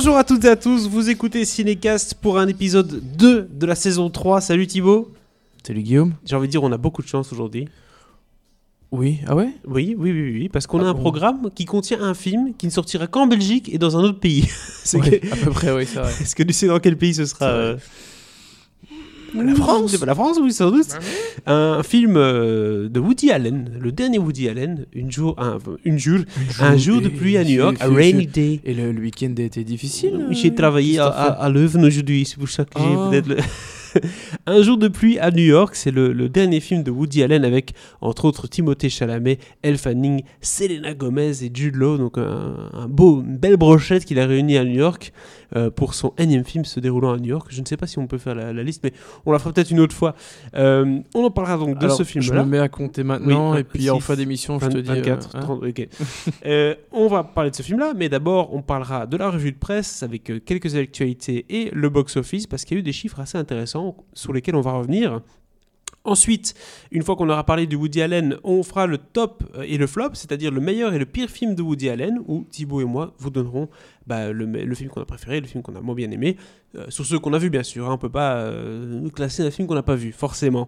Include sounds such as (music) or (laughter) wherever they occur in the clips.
Bonjour à toutes et à tous, vous écoutez Cinécast pour un épisode 2 de la saison 3. Salut Thibaut. Salut Guillaume. J'ai envie de dire on a beaucoup de chance aujourd'hui. Oui, ah ouais? Oui, oui, oui, oui, parce qu'on Ah a un bon programme qui contient un film qui ne sortira qu'en Belgique et dans un autre pays. (laughs) C'est Ouais, que- À peu près, oui, c'est vrai. (laughs) Est-ce que tu sais dans quel pays ce sera euh, La France C'est pas La France, oui, sans doute. Un film euh, de Woody Allen, le dernier Woody Allen, une jour, un, une jour, un jour de pluie à New York, a rainy day. Et le, le week-end a été difficile J'ai euh, travaillé à, à, à Leuven aujourd'hui, c'est pour ça que j'ai Ah. peut-être le... (laughs) Un jour de pluie à New York, c'est le, le dernier film de Woody Allen avec, entre autres, Timothée Chalamet, Elle Fanning, Selena Gomez et Jude Law. Donc un, un beau, une belle brochette qu'il a réunie à New York euh, pour son énième film se déroulant à New York. Je ne sais pas si on peut faire la, la liste, mais on la fera peut-être une autre fois. Euh, on en parlera donc de ce Je film-là. me mets à compter maintenant Oui, et puis six, en fin d'émission, je te dis. euh, 24, hein. 30, ok. (laughs) Euh, on va parler de ce film-là, mais d'abord, on parlera de la revue de presse avec quelques actualités et le box-office, parce qu'il y a eu des chiffres assez intéressants sur lesquels on va revenir. Ensuite, une fois qu'on aura parlé de Woody Allen, on fera le top euh, et le flop, c'est-à-dire le meilleur et le pire film de Woody Allen, où Thibaut et moi vous donnerons bah, le, film qu'on a préféré, le film qu'on a moins bien aimé, euh, sur ceux qu'on a vus bien sûr, hein, on peut pas euh, classer un film qu'on n'a pas vu, forcément.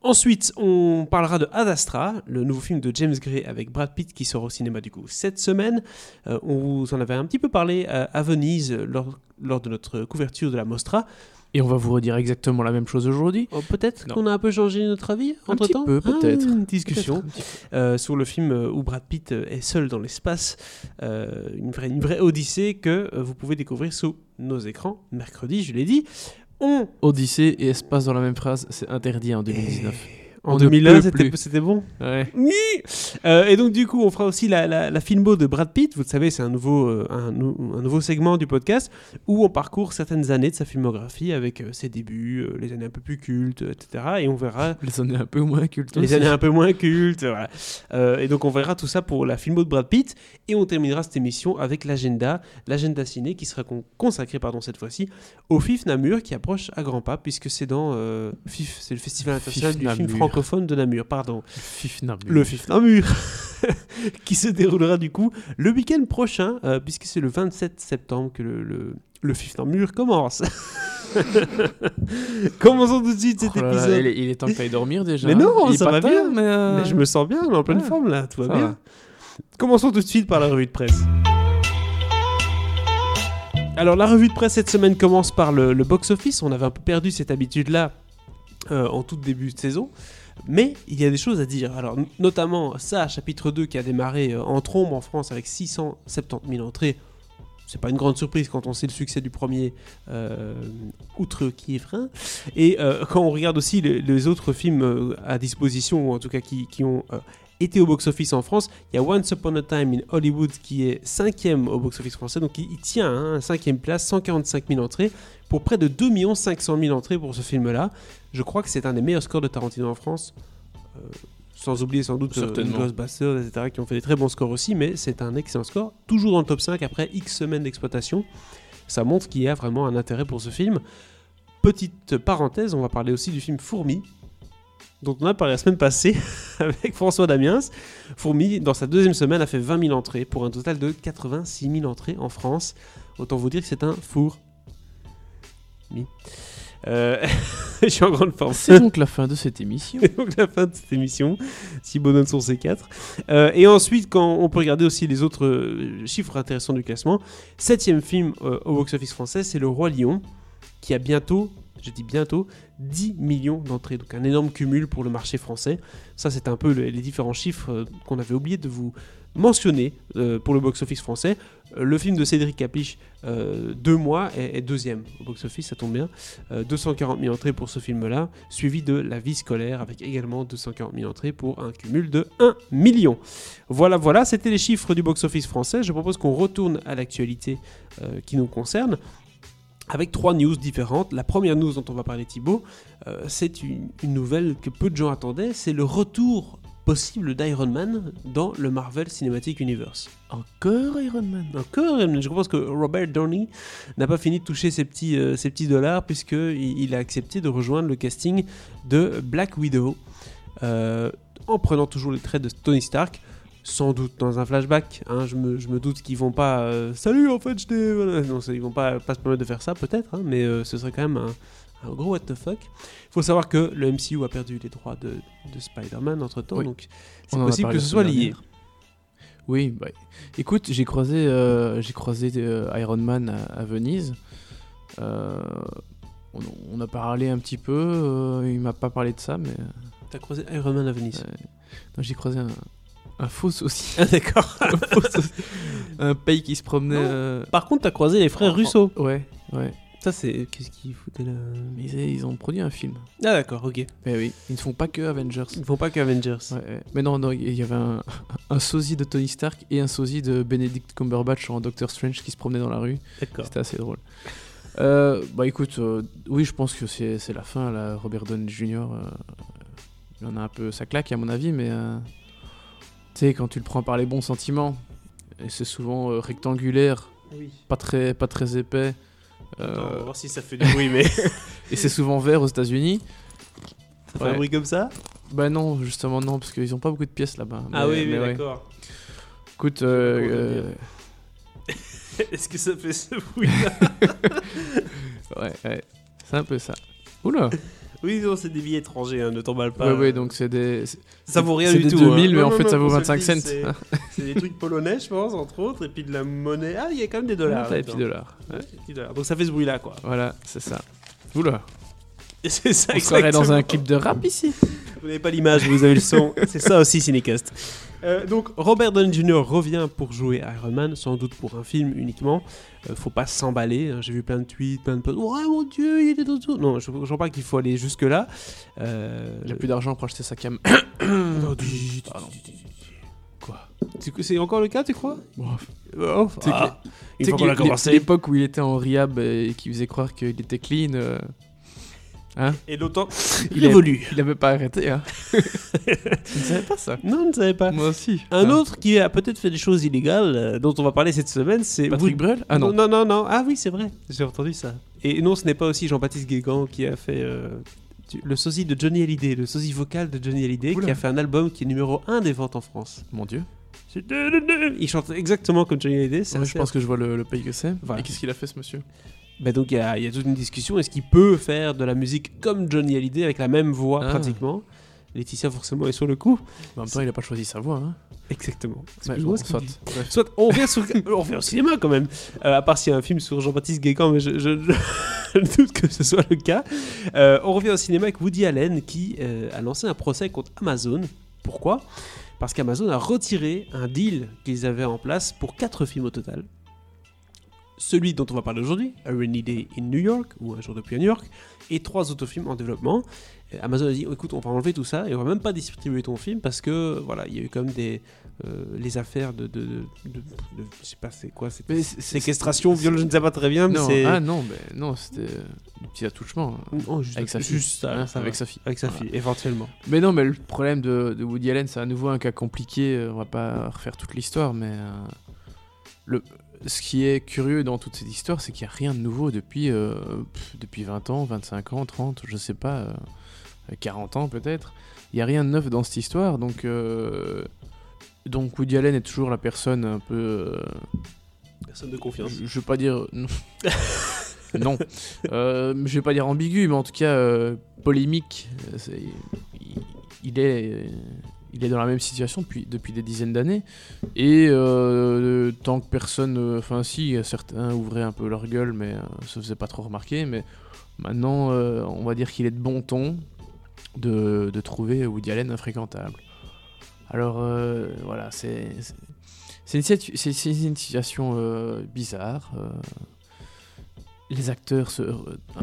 Ensuite, on parlera de Ad Astra, le nouveau film de James Gray avec Brad Pitt qui sort au cinéma du coup cette semaine. Euh, on vous en avait un petit peu parlé à Venise lors de notre couverture de la Mostra. Et on va vous redire exactement la même chose aujourd'hui. Oh, peut-être qu'on a un peu changé notre avis Un entre petit temps peu, peut-être. une discussion Peut-être un petit peu. euh, sur le film euh, où Brad Pitt euh, est seul dans l'espace. Euh, une, vraie, une vraie odyssée que vous pouvez découvrir sous nos écrans mercredi, je l'ai dit. On, Odyssée et espace dans la même phrase, c'est interdit en 2019. En On ne 2001, peut c'était bon Ouais. Oui Euh, Et donc du coup, on fera aussi la, la, la filmo de Brad Pitt. Vous le savez, c'est un nouveau, euh, un, nou- un nouveau segment du podcast où on parcourt certaines années de sa filmographie avec euh, ses débuts, les années un peu plus cultes, etc. Et on verra (laughs) Les années un peu moins cultes. les aussi. années un peu moins cultes. Voilà. Et donc on verra tout ça pour la filmo de Brad Pitt. Et on terminera cette émission avec l'agenda, l'agenda ciné qui sera con- consacré pardon, cette fois-ci au FIF Namur qui approche à grands pas puisque c'est dans FIF, c'est le Festival international du film Namur. Francophone de Namur. Pardon. Fif Namur. Le FIF Namur (laughs) qui se déroulera du coup le week-end prochain euh, puisque c'est le 27 septembre que le, le, le FIF Namur commence. (laughs) Commençons tout de suite cet Oh là là, épisode. il, est, il est temps que t'ailles dormir déjà. Mais hein. non, Il ça va bien. Mais, euh, Mais je me sens bien, on est en pleine Ouais. forme là, tout va bien. va. Commençons tout de suite par la revue de presse. Alors la revue de presse cette semaine commence par le, le box-office. On avait un peu perdu cette habitude-là euh, en tout début de saison. Mais il y a des choses à dire. Alors notamment ça, chapitre 2 qui a démarré euh, en trombe en France avec 670 000 entrées. C'est pas une grande surprise quand on sait le succès du premier, euh, outre Kievrin. Et euh, quand on regarde aussi les, autres films euh, à disposition, ou en tout cas qui, qui ont été au box-office en France, il y a Once Upon a Time in Hollywood qui est cinquième au box-office français, donc il, il tient hein, cinquième place, 145 000 entrées, pour près de 2 500 000 entrées pour ce film-là. Je crois que c'est un des meilleurs scores de Tarantino en France. Euh, sans oublier sans doute euh. Ghostbusters, etc., qui ont fait des très bons scores aussi, mais c'est un excellent score, toujours dans le top 5 après X semaines d'exploitation. Ça montre qu'il y a vraiment un intérêt pour ce film. Petite parenthèse, on va parler aussi du film Fourmi, dont on a parlé la semaine passée (laughs) avec François Damiens. Fourmi, dans sa deuxième semaine, a fait 20 000 entrées pour un total de 86 000 entrées en France. Autant vous dire que c'est un four. Mi. Euh, (laughs) je suis en grande forme. C'est donc la fin de cette émission. C'est donc la fin de cette émission. Si bonhomme sont ces quatre. Euh, et ensuite, quand on peut regarder aussi les autres euh, chiffres intéressants du classement, septième film au box-office français, c'est Le Roi Lion, qui a bientôt, je dis bientôt, 10 millions d'entrées. Donc un énorme cumul pour le marché français. Ça, c'est un peu le- les différents chiffres qu'on avait oublié de vous mentionner euh, pour le box-office français. Euh, le film de Cédric Capiche, euh, deux mois, est, deuxième au box-office, ça tombe bien. Euh, 240 000 entrées pour ce film-là, suivi de La vie scolaire avec également 240 000 entrées pour un cumul de 1 million. Voilà, voilà, c'était les chiffres du box-office français. Je propose qu'on retourne à l'actualité qui nous concerne avec trois news différentes. La première news dont on va parler Thibaut, c'est une nouvelle que peu de gens attendaient, c'est le retour possible d'Iron Man dans le Marvel Cinematic Universe. Encore Iron Man Encore, je pense que Robert Downey n'a pas fini de toucher ses petits, euh, dollars puisqu'il il a accepté de rejoindre le casting de Black Widow euh, en prenant toujours les traits de Tony Stark. sans doute dans un flashback. hein, je, me, doute qu'ils vont pas. euh, Salut, en fait, je t'ai. Non, ils vont pas, pas se permettre de faire ça, peut-être, hein, mais ce serait quand même un, un gros what the fuck. Il faut savoir que le MCU a perdu les droits de, de Spider-Man entre temps, Oui. donc c'est possible que ce soit lié. Oui, bah, écoute, j'ai croisé, euh, j'ai croisé euh, Iron Man à, à Venise. Euh, on, on a parlé un petit peu. il m'a pas parlé de ça, mais T'as croisé Iron Man à Venise. Non, j'ai croisé un, un faux aussi. Ah, d'accord. (laughs) un (laughs) un pays qui se promenait. Par contre, t'as croisé les frères Russo. Ouais, ouais. Ça, c'est. Qu'est-ce qu'ils foutaient là Mais ils, ils ont produit un film. Ah, d'accord, ok. Eh oui, ils ne font pas que Avengers. Ils font pas que Avengers. Ouais, ouais. Mais non, non, il y avait un, un sosie de Tony Stark et un sosie de Benedict Cumberbatch en Doctor Strange qui se promenaient dans la rue. D'accord. C'était assez drôle. Euh, bah écoute, euh, oui, je pense que c'est la fin, là. Robert Downey Jr. euh, il en a un peu sa claque, à mon avis, mais tu sais, quand tu le prends par les bons sentiments, et c'est souvent rectangulaire, Oui. pas très, pas très épais, Attends, on va voir si ça fait du bruit, mais. (laughs) et c'est souvent vert aux États-Unis. ça fait Ouais. un bruit comme ça Bah non, justement non, parce qu'ils ont pas beaucoup de pièces là-bas. Ah Mais- oui, mais ouais. d'accord. Écoute, euh, dire. (laughs) Est-ce que ça fait ce bruit-là euh, (laughs) ouais, ouais, c'est un peu ça. Oula. Oui, non, c'est des billets étrangers, hein, ne t'emballe pas. Ouais, ouais, donc c'est des. Ça vaut rien c'est du des tout. 2000, hein. mais Non, en non, fait, ça vaut qu'on se le 25 dise, cents. c'est- des trucs polonais, je pense, entre autres, et puis de la monnaie. Ah, il y a quand même des dollars. Ah, dollars. Ouais. Des petits dollars. Donc ça fait ce bruit-là, quoi. Voilà, c'est ça. Oula. C'est ça, On serait dans un clip de rap ici. Vous n'avez pas l'image, vous avez le son. C'est ça aussi, Cinecast. Euh, donc, Robert Downey Jr. revient pour jouer Iron Man, sans doute pour un film uniquement. Euh, faut pas s'emballer. hein. J'ai vu plein de tweets, plein de posts. Oh mon dieu, il était dans tout. Non, je ne crois pas qu'il faut aller jusque-là. Euh, Il a plus d'argent pour acheter sa cam. Non, Quoi? C'est- encore le cas, tu crois? Bref. Oh, C'est ah, Une fois qu'on a commencé. l'époque où il était en rehab et qui faisait croire qu'il était clean, euh, Et l'autant (laughs) il, révolu. il avait pas arrêté. Hein. (laughs) tu ne savais pas ça? Non, je ne savais pas. Moi aussi. Un Ah. autre qui a peut-être fait des choses illégales, euh, dont on va parler cette semaine, c'est Patrick Bruel? Ah non. Non, non, non. Ah oui, c'est vrai. J'ai entendu ça. Et non, ce n'est pas aussi Jean-Baptiste Guégan qui a fait euh, le sosie de Johnny Hallyday, le sosie vocal de Johnny Hallyday, Oula. qui a fait un album qui est numéro 1 des ventes en France. Mon dieu. Il chante exactement comme Johnny Hallyday. Ouais, je pense que je vois le, le pays que c'est. Voilà. Et qu'est-ce qu'il a fait ce monsieur? Bah, donc il y, a il y a toute une discussion. Est-ce qu'il peut faire de la musique comme Johnny Hallyday avec la même voix Ah. pratiquement? Laetitia forcément est sur le coup. En même temps, il a pas choisi sa voix. Hein. Exactement. Ouais, bon, soit. Soit on revient, sur, on revient au cinéma quand même. Euh, à part s'il y a un film sur Jean-Baptiste Guégan, mais je, je- je- (laughs) je doute que ce soit le cas. Euh, on revient au cinéma avec Woody Allen qui euh, a lancé un procès contre Amazon. Pourquoi? Parce qu'Amazon a retiré un deal qu'ils avaient en place pour quatre films au total. Celui dont on va parler aujourd'hui, A Rainy Day in New York, ou Un jour depuis à New York, et trois autres films en développement. Euh, Amazon a dit écoute, on va enlever tout ça et on va même pas distribuer ton film parce que voilà, il y a eu comme des euh, les affaires de, de, de, de- de- je sais pas c'est quoi, c'était séquestration, viol, je ne sais pas très bien, Non, ah non, mais non, c'était des petits attouchements. hein. Non, juste Avec sa fille. juste ça, Hein, ça avec va. sa fille. avec sa Voilà. fille, éventuellement. Mais non, mais le problème de, de Woody Allen, c'est à nouveau un cas compliqué. euh, On va pas refaire toute l'histoire, mais euh, le, ce qui est curieux dans toute cette histoire, c'est qu'il n'y a rien de nouveau depuis, euh, pff, depuis 20 ans, 25 ans, 30, je sais pas, euh, 40 ans peut-être. Il n'y a rien de neuf dans cette histoire, donc, euh, donc Woody Allen est toujours la personne un peu. euh, Personne de confiance. je, je veux pas dire. Non. (laughs) non. Euh, je vais pas dire ambigu, mais en tout cas euh, polémique. Euh, il, il est, euh, il est dans la même situation depuis, depuis des dizaines d'années. Et euh, tant que personne. euh, Enfin, si, certains ouvraient un peu leur gueule, mais euh, se faisaient pas trop remarquer. Mais maintenant, euh, on va dire qu'il est de bon ton de, de trouver Woody Allen infréquentable. Alors, euh, voilà, c'est. une, situation euh, bizarre. euh. les acteurs se,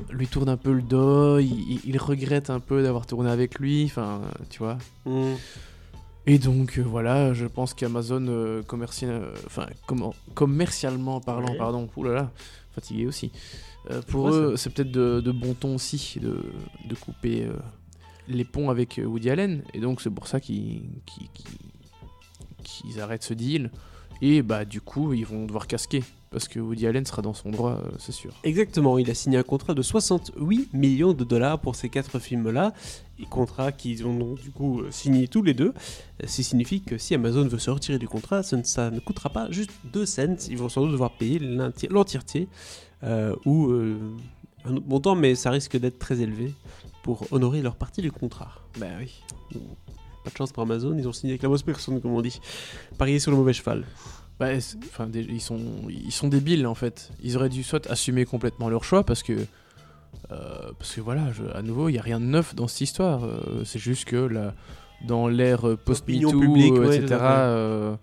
lui tournent un peu le dos, ils, regrettent un peu d'avoir tourné avec lui, enfin, tu vois. Mm. Et donc, euh, voilà, je pense qu'Amazon, euh, euh, enfin, comment- commercialement parlant, Ouais. pardon, oulala, fatigué aussi. Euh, pour eux, c'est peut-être de, de bon ton aussi de, de couper les ponts avec Woody Allen. Et donc, c'est pour ça qu'ils arrêtent ce deal. Et bah du coup, ils vont devoir casquer. Parce que Woody Allen sera dans son droit, euh, c'est sûr. Exactement, il a signé un contrat de 68 millions de dollars pour ces quatre films-là, et contrat qu'ils ont donc du coup euh, signé tous les deux. Euh, Ce qui signifie que si Amazon veut se retirer du contrat, ça ne, ça ne coûtera pas juste 2 cents, ils vont sans doute devoir payer l'enti- l'entièreté, euh, ou euh, un autre montant, mais ça risque d'être très élevé pour honorer leur partie du contrat. Bah oui. Pas de chance pour Amazon, ils ont signé avec la mauvaise personne, comme on dit. Parier sur le mauvais cheval. Bah, enfin, ils sont, ils sont débiles en fait. Ils auraient dû soit assumer complètement leur choix parce que, euh, parce que voilà, je- à nouveau, il y a rien de neuf dans cette histoire. Euh, c'est juste que là, dans l'ère post-MeToo, euh, ouais, etc. euh,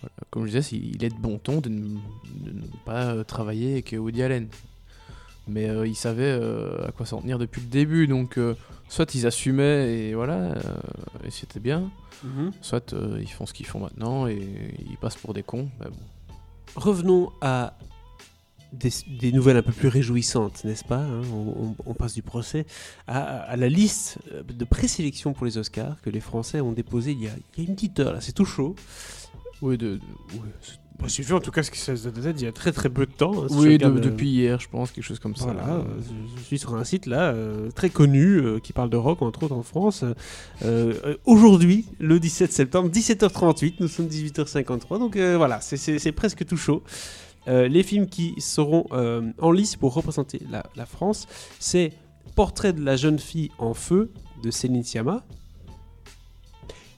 voilà, comme je disais, il est de bon ton de ne, de ne pas travailler avec Woody Allen. Mais euh, ils savaient euh, à quoi s'en tenir depuis le début, donc euh, soit ils assumaient et voilà, et c'était bien, soit euh, ils font ce qu'ils font maintenant et ils passent pour des cons. Bah bon. Revenons à des, des nouvelles un peu plus réjouissantes, n'est-ce pas hein? On, on- on passe du procès à, à la liste de présélection pour les Oscars que les Français ont déposé il y a, il y a une petite heure, là, c'est tout chaud. Oui, de, de- ouais, Moi, j'ai vu en tout cas ce qui se faisait il y a très très peu de temps. hein, si oui, je de- regarde, euh, depuis hier, je pense, quelque chose comme ça. Voilà, euh, je, suis sur un site là euh, très connu euh, qui parle de rock entre autres en France. Euh, Aujourd'hui, le 17 septembre, 17h38, nous sommes 18h53, donc voilà, c'est- presque tout chaud. Les films qui seront en lice pour représenter la, la France, c'est Portrait de la jeune fille en feu de Céline Sciamma,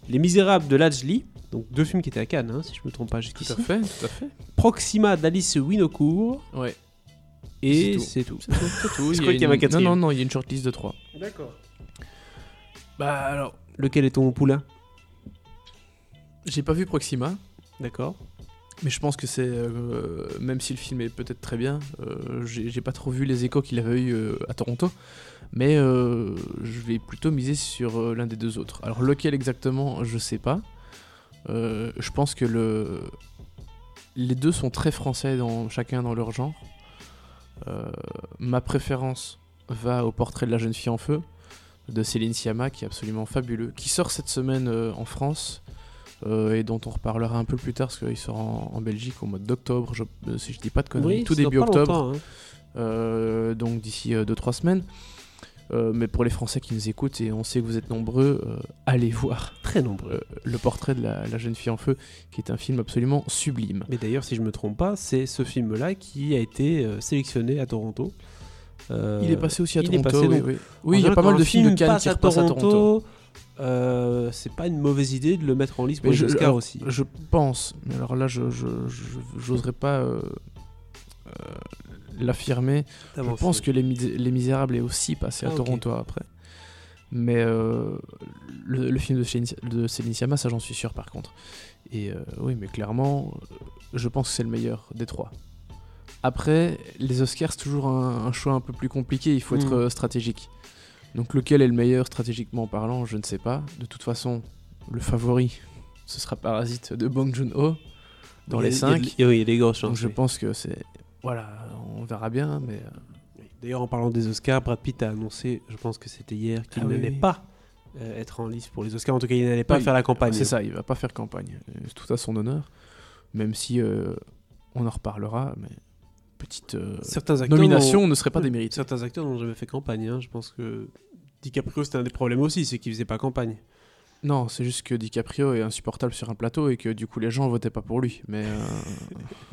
Les Misérables de Lajli, donc deux films qui étaient à Cannes, hein, si je me trompe pas Tout à fait, tout à fait. Proxima d'Alice Winocourt, Ouais, et C'est tout. c'est tout. c'est tout. Qu'il (laughs) y avait une- Non, non, non, il y a une shortlist de 3. D'accord. Bah alors, Lequel est ton poulain? J'ai pas vu Proxima, D'accord. mais je pense que c'est. euh, même si le film est peut-être très bien, euh, j'ai pas trop vu les échos qu'il avait eu euh, à Toronto, mais euh, je vais plutôt miser sur euh, l'un des deux autres. Alors, lequel exactement, je sais pas. Euh, je pense que le. Les deux sont très français, dans, chacun dans leur genre. Euh, ma préférence va au portrait de la jeune fille en feu de Céline Sciamma, qui est absolument fabuleux, qui sort cette semaine euh, en France et dont on reparlera un peu plus tard parce qu'il sort en, en Belgique au mois d'octobre, je- si je dis pas de conneries, tout début octobre, hein. donc d'ici 2-3 semaines. Euh, mais pour les Français qui nous écoutent, et on sait que vous êtes nombreux, euh, allez voir Très nombreux. euh, le portrait de la, la jeune fille en feu, qui est un film absolument sublime. Mais d'ailleurs, si je me trompe pas, c'est ce film-là qui a été euh, sélectionné à Toronto. Euh, il est passé aussi à Toronto. passé, oui, oui. il y a pas mal de films de Cannes qui repassent à Toronto. Euh, c'est pas une mauvaise idée de le mettre en liste pour les Oscars aussi. Je pense, mais alors là, je j'oserais pas euh, euh, l'affirmer. Je pense que les, Mis- les Misérables est aussi passé à Ah. Toronto après. Mais euh, le, le film de Céline, de Céline Sciamma, ça j'en suis sûr par contre. Et euh, oui, mais clairement, euh, je pense que c'est le meilleur des trois. Après, les Oscars, c'est toujours un, un choix un peu plus compliqué, il faut être Mm. euh, stratégique. Donc lequel est le meilleur stratégiquement parlant, je ne sais pas. De toute façon, le favori, ce sera Parasite de Bong Joon-ho dans les il y a de- 5. Oui, il y a des grosses Donc chances. je oui. pense que c'est... Voilà, on verra bien, mais... euh, D'ailleurs, en parlant des Oscars, Brad Pitt a annoncé, je pense que c'était hier, qu'il Ah n'allait oui. pas euh, être en liste pour les Oscars. En tout cas, il n'allait pas Oui, faire la campagne. C'est ça, il va pas faire campagne. Tout à son honneur. Même si euh, on en reparlera, mais petite euh, Certains acteurs nomination ne serait pas démérite. Certains acteurs n'ont jamais fait campagne. hein. Je pense que DiCaprio, c'était un des problèmes aussi, c'est qu'il faisait pas campagne. Non, c'est juste que DiCaprio est insupportable sur un plateau et que du coup les gens votaient pas pour lui. Mais, (laughs)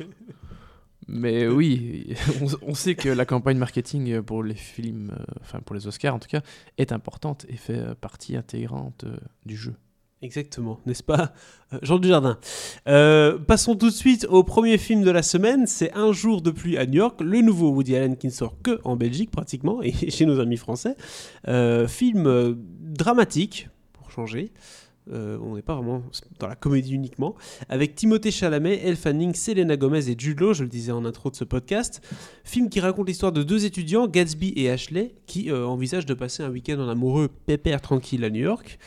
mais oui, (laughs) on, on sait que la campagne marketing pour les films, euh, enfin pour les Oscars en tout cas, est importante et fait euh, partie intégrante euh, du jeu. Exactement, n'est-ce pas Euh, Jean Dujardin? Euh, passons tout de suite au premier film de la semaine, c'est Un jour de pluie à New York, le nouveau Woody Allen qui ne sort que en Belgique pratiquement, (laughs) et chez nos amis français. Euh, film euh, dramatique, pour changer. Euh, on n'est pas vraiment dans la comédie uniquement, avec Timothée Chalamet, Elle Fanning, Selena Gomez et Jude Law, je le disais en intro de ce podcast. Film qui raconte l'histoire de deux étudiants, Gatsby et Ashley, qui euh, envisagent de passer un week-end en amoureux pépère tranquille à New York.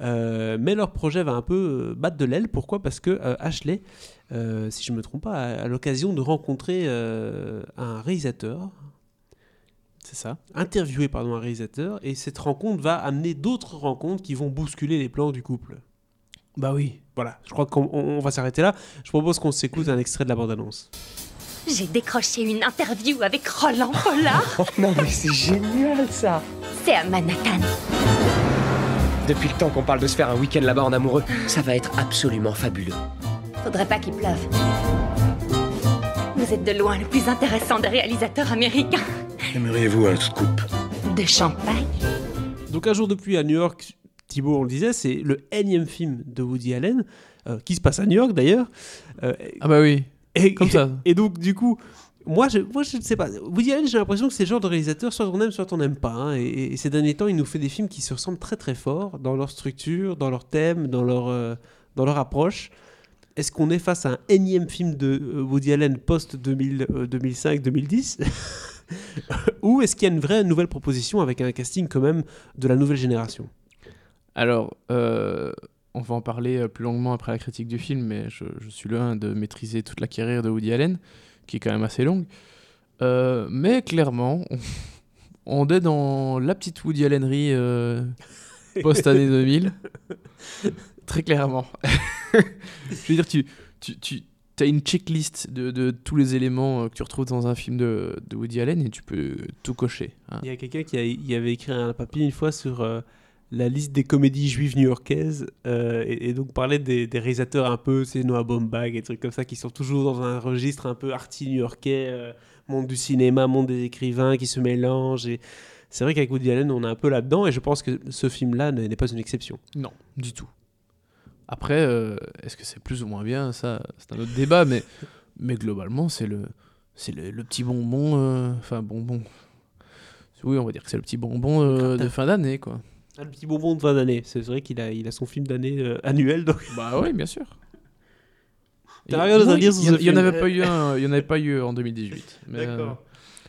Euh, mais leur projet va un peu battre de l'aile. Pourquoi? Parce que Ashley, si je ne me trompe pas, a, a l'occasion de rencontrer un réalisateur, C'est ça interviewer pardon, un réalisateur, et cette rencontre va amener d'autres rencontres qui vont bousculer les plans du couple. Bah oui. Voilà, je crois qu'on on- on va s'arrêter là. Je propose qu'on s'écoute un extrait de la bande-annonce. J'ai décroché une interview avec Roland Pollard. (laughs) Oh non, mais c'est génial ça C'est à Manhattan. Depuis le temps qu'on parle de se faire un week-end là-bas en amoureux, ça va être absolument fabuleux. Faudrait pas qu'il pleuve. Vous êtes de loin le plus intéressant des réalisateurs américains. Aimeriez-vous un scoop De champagne. Donc un jour de pluie à New York, Thibaut, on le disait, c'est le énième film de Woody Allen, euh, qui se passe à New York d'ailleurs. Euh, Ah bah oui. et, Comme ça. (laughs) Et donc du coup, moi je, moi, je ne sais pas. Woody Allen, j'ai l'impression que c'est le genre de réalisateur, soit on aime, soit on n'aime pas. hein. Et, et ces derniers temps, il nous fait des films qui se ressemblent très très fort dans leur structure, dans leur thème, dans leur, euh, dans leur approche. Est-ce qu'on est face à un énième film de Woody Allen post-2005-2010 (laughs) Ou est-ce qu'il y a une vraie nouvelle proposition avec un casting quand même de la nouvelle génération? Alors, euh, on va en parler euh, plus longuement après la critique du film, mais je, je suis loin de maîtriser toute la carrière de Woody Allen, qui est quand même assez longue. Euh, mais clairement, on, on est dans la petite Woody Allenerie euh, (laughs) post-année 2000. Très clairement. (laughs) je veux dire, tu, tu, tu as une checklist de, de tous les éléments euh, que tu retrouves dans un film de, de Woody Allen et tu peux tout cocher. hein. Il y a quelqu'un qui a- il avait écrit un papier une fois sur euh, la liste des comédies juives new-yorkaises euh, et, et donc parlait des, des réalisateurs un peu, c'est Noah Baumbach et trucs comme ça qui sont toujours dans un registre un peu arty new-yorkais, euh, monde du cinéma, monde des écrivains qui se mélangent. Et c'est vrai qu'avec Woody Allen, on est un peu là-dedans et je pense que ce film-là n'est pas une exception. Non, du tout. Après, euh, est-ce que c'est plus ou moins bien? Ça, c'est un autre débat, mais, mais globalement, c'est le, c'est le, le petit bonbon. euh, Enfin, bonbon. Oui, on va dire que c'est le petit bonbon euh, de fin d'année, quoi. Ah, le petit bonbon de fin d'année, c'est vrai qu'il a, il a son film d'année annuel. Donc... Bah oui, bien sûr. Il en- n'y en film avait pas eu un, il y en avait pas eu en 2018. Mais, euh, D'accord.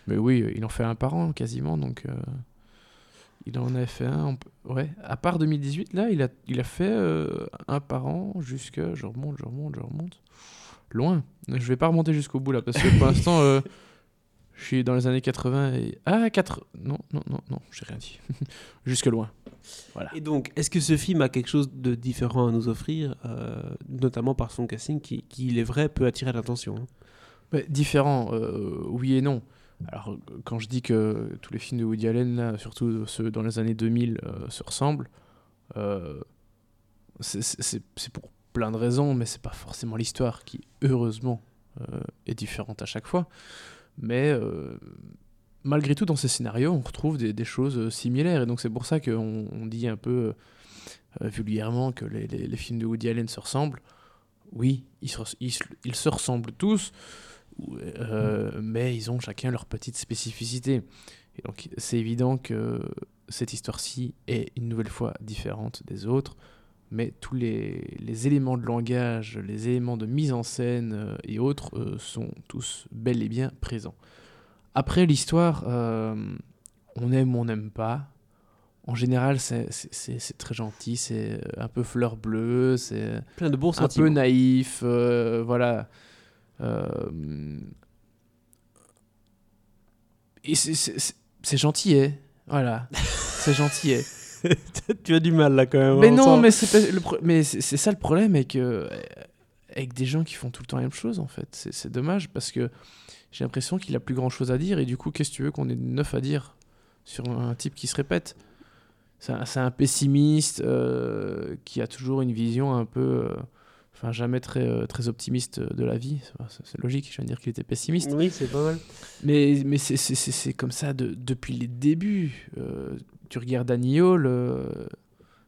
mais oui, il en fait un par an quasiment, donc il en avait fait un. on Ouais, à part 2018, là, il a, il a fait euh, un par an jusqu'à. Je remonte, je remonte, je remonte. Loin. Je vais pas remonter jusqu'au bout là, parce que pour l'instant, euh, (laughs) je suis dans les années 80 et. Ah, 4. Non, non, non, non, j'ai rien dit. (laughs) Jusque loin. Et donc, est-ce que ce film a quelque chose de différent à nous offrir, euh, notamment par son casting qui, qui, il est vrai, peut attirer l'attention hein? Bah, différent, oui et non. Alors, quand je dis que tous les films de Woody Allen, surtout ceux dans les années 2000, euh, se ressemblent, euh, c'est- pour plein de raisons, mais c'est pas forcément l'histoire qui, heureusement, euh, est différente à chaque fois. Mais malgré tout, dans ces scénarios, on retrouve des, choses similaires. Et donc, c'est pour ça qu'on on dit un peu vulgairement que les, films de Woody Allen se ressemblent. Oui, ils se, ressemblent tous, ou- euh, mais ils ont chacun leur petite spécificité. Et donc, c'est évident que cette histoire-ci est une nouvelle fois différente des autres, mais tous les, les éléments de langage, les éléments de mise en scène euh, et autres euh, sont tous bel et bien présents. Après, l'histoire, on aime ou on n'aime pas. En général, c'est- très gentil, c'est un peu fleur bleue, c'est un peu naïf, voilà. Euh, et c'est- c'est c'est- c'est gentil, hein. Voilà. c'est gentil, hein. (laughs) tu as du mal là quand même. Mais on non, mais c'est pro- ça le problème avec, euh, avec des gens qui font tout le temps la même chose, en fait. C'est dommage parce que j'ai l'impression qu'il a plus grand chose à dire et du coup, qu'est-ce que tu veux qu'on ait de neuf à dire sur un type qui se répète? C'est un, c'est un pessimiste euh, qui a toujours une vision un peu. euh, Enfin, jamais très, euh, très optimiste de la vie. C'est- logique, je viens de dire qu'il était pessimiste. Oui, c'est pas mal. Mais, mais c'est- comme ça de- depuis les débuts. Euh, tu regardes Hall, euh,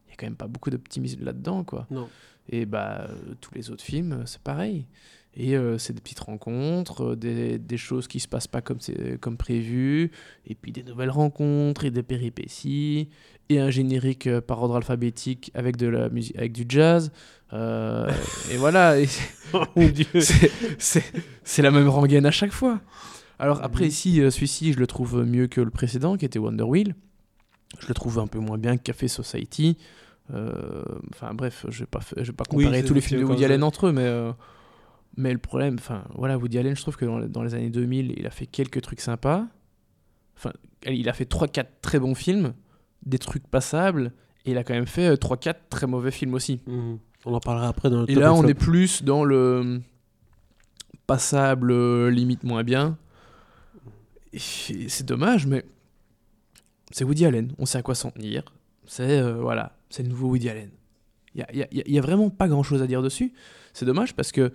il y a quand même pas beaucoup d'optimisme là-dedans, quoi. Non. Et bah, euh, tous les autres films, euh, c'est pareil. Et euh, c'est des petites rencontres, euh, des, des choses qui se passent pas comme, comme prévu, et puis des nouvelles rencontres et des péripéties, et un générique euh, par ordre alphabétique avec, de la musique, avec du jazz. euh, et voilà. (laughs) Oh (laughs) c'est- la même rengaine à chaque fois. Alors après, Mhm. ici, euh, celui-ci, je le trouve mieux que le précédent, qui était Wonder Wheel. Je le trouve un peu moins bien que Café Society. Euh, Enfin bref, je vais pas, je vais pas comparer tous les films de Woody. Allen entre eux, mais, euh, mais le problème, enfin voilà, Woody Allen, je trouve que dans, les- dans les années 2000, il a fait quelques trucs sympas. Enfin, il a fait 3-4 très bons films, des trucs passables, et il a quand même fait 3-4 très mauvais films aussi. Mhm. On en parlera après dans le Et là, on flop. est plus dans le passable, euh, limite moins bien. C'est dommage, mais c'est Woody Allen. On sait à quoi s'en tenir. C'est euh, voilà, c'est le nouveau Woody Allen. Il y a, y a- y a- y a vraiment pas grand chose à dire dessus. C'est dommage parce que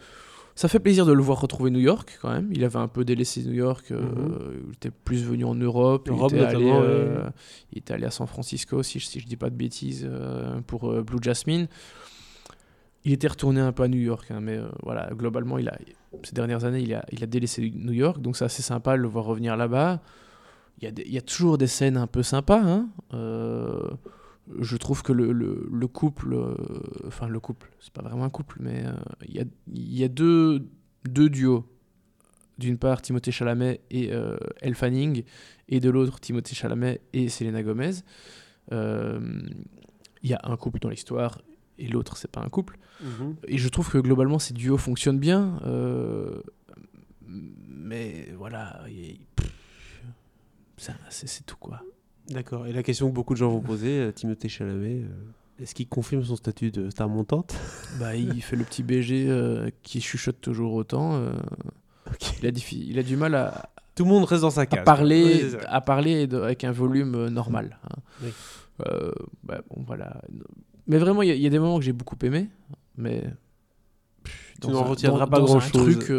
ça fait plaisir de le voir retrouver New York quand même. Il avait un peu délaissé New York. euh, Mhm. Il était plus venu en Europe. il, était allé, euh, il était allé à San Francisco, si je, si je dis pas de bêtises, euh, pour Blue Jasmine. Il était retourné un peu à New York, hein, mais voilà, globalement, il a, ces dernières années, il a, il a délaissé New York, donc c'est assez sympa de le voir revenir là-bas. Il y, a des- il y a toujours des scènes un peu sympas. hein. Je trouve que le, le- le couple, euh, enfin le couple, c'est pas vraiment un couple, mais euh, il y, a, il y a deux, deux duos. D'une part, Timothée Chalamet et euh, Elle Fanning, et de l'autre, Timothée Chalamet et Selena Gomez. Euh, Il y a un couple dans l'histoire et l'autre, c'est pas un couple. Mhm. Et je trouve que globalement, ces duos fonctionnent bien. mais voilà, c'est tout quoi. D'accord. Et la question que beaucoup de gens vont poser, euh, Timothée Chalamet, euh, est-ce qu'il confirme son statut de star montante? Bah, il fait le petit BG euh, qui chuchote toujours autant. euh, il, a diffi- il a du mal à, Tout le monde reste dans sa à case. parler, c'est ça. à parler avec un volume normal. hein. Oui. Euh, bah, bon, voilà. Mais vraiment, il y, a- il y a des moments que j'ai beaucoup aimé, mais pff, Tu n'en retiendras dans- pas grand-chose. Un truc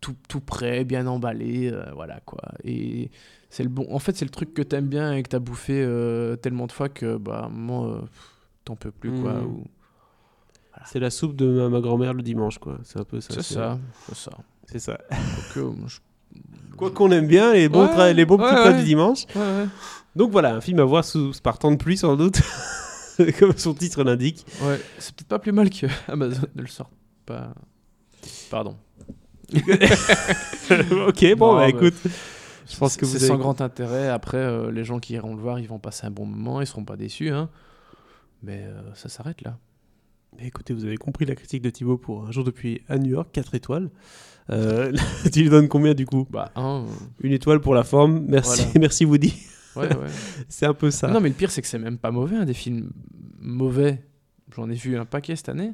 tout, tout prêt, bien emballé, voilà quoi. Et c'est le bon. En fait, c'est le truc que t'aimes bien et que t'as bouffé euh, tellement de fois que bah moment euh, t'en peux plus quoi. Mm. ou- C'est la soupe de ma, ma grand-mère le dimanche, quoi. C'est un peu ça. C'est ça, c'est ça. C'est ça. Donc, euh, moi, je- (laughs) Quoi qu'on aime bien, les bons, Ouais, les bons petits ouais, plats ouais. du dimanche. Ouais, ouais. Donc voilà, un film à voir sous, par temps de pluie, sans doute. (laughs) Comme son titre l'indique. Ouais, c'est peut-être pas plus mal que (laughs) Amazon ne le sorte pas. Pardon. ok, bon, Non, bah écoute. Je pense que vous c'est avez- sans grand intérêt. Après, euh, les gens qui iront le voir, ils vont passer un bon moment, ils seront pas déçus. Hein. Mais euh, ça s'arrête là. Mais écoutez, vous avez compris la critique de Thibaut pour Un jour depuis à New York, 4 étoiles. Euh, (laughs) tu lui donnes combien du coup? Bah, un. Une étoile pour la forme. Merci, Voilà. (laughs) merci Woody. Ouais, ouais. (laughs) C'est un peu ça. non, mais le pire, c'est que c'est même pas mauvais, hein, des films mauvais. J'en ai vu un paquet cette année.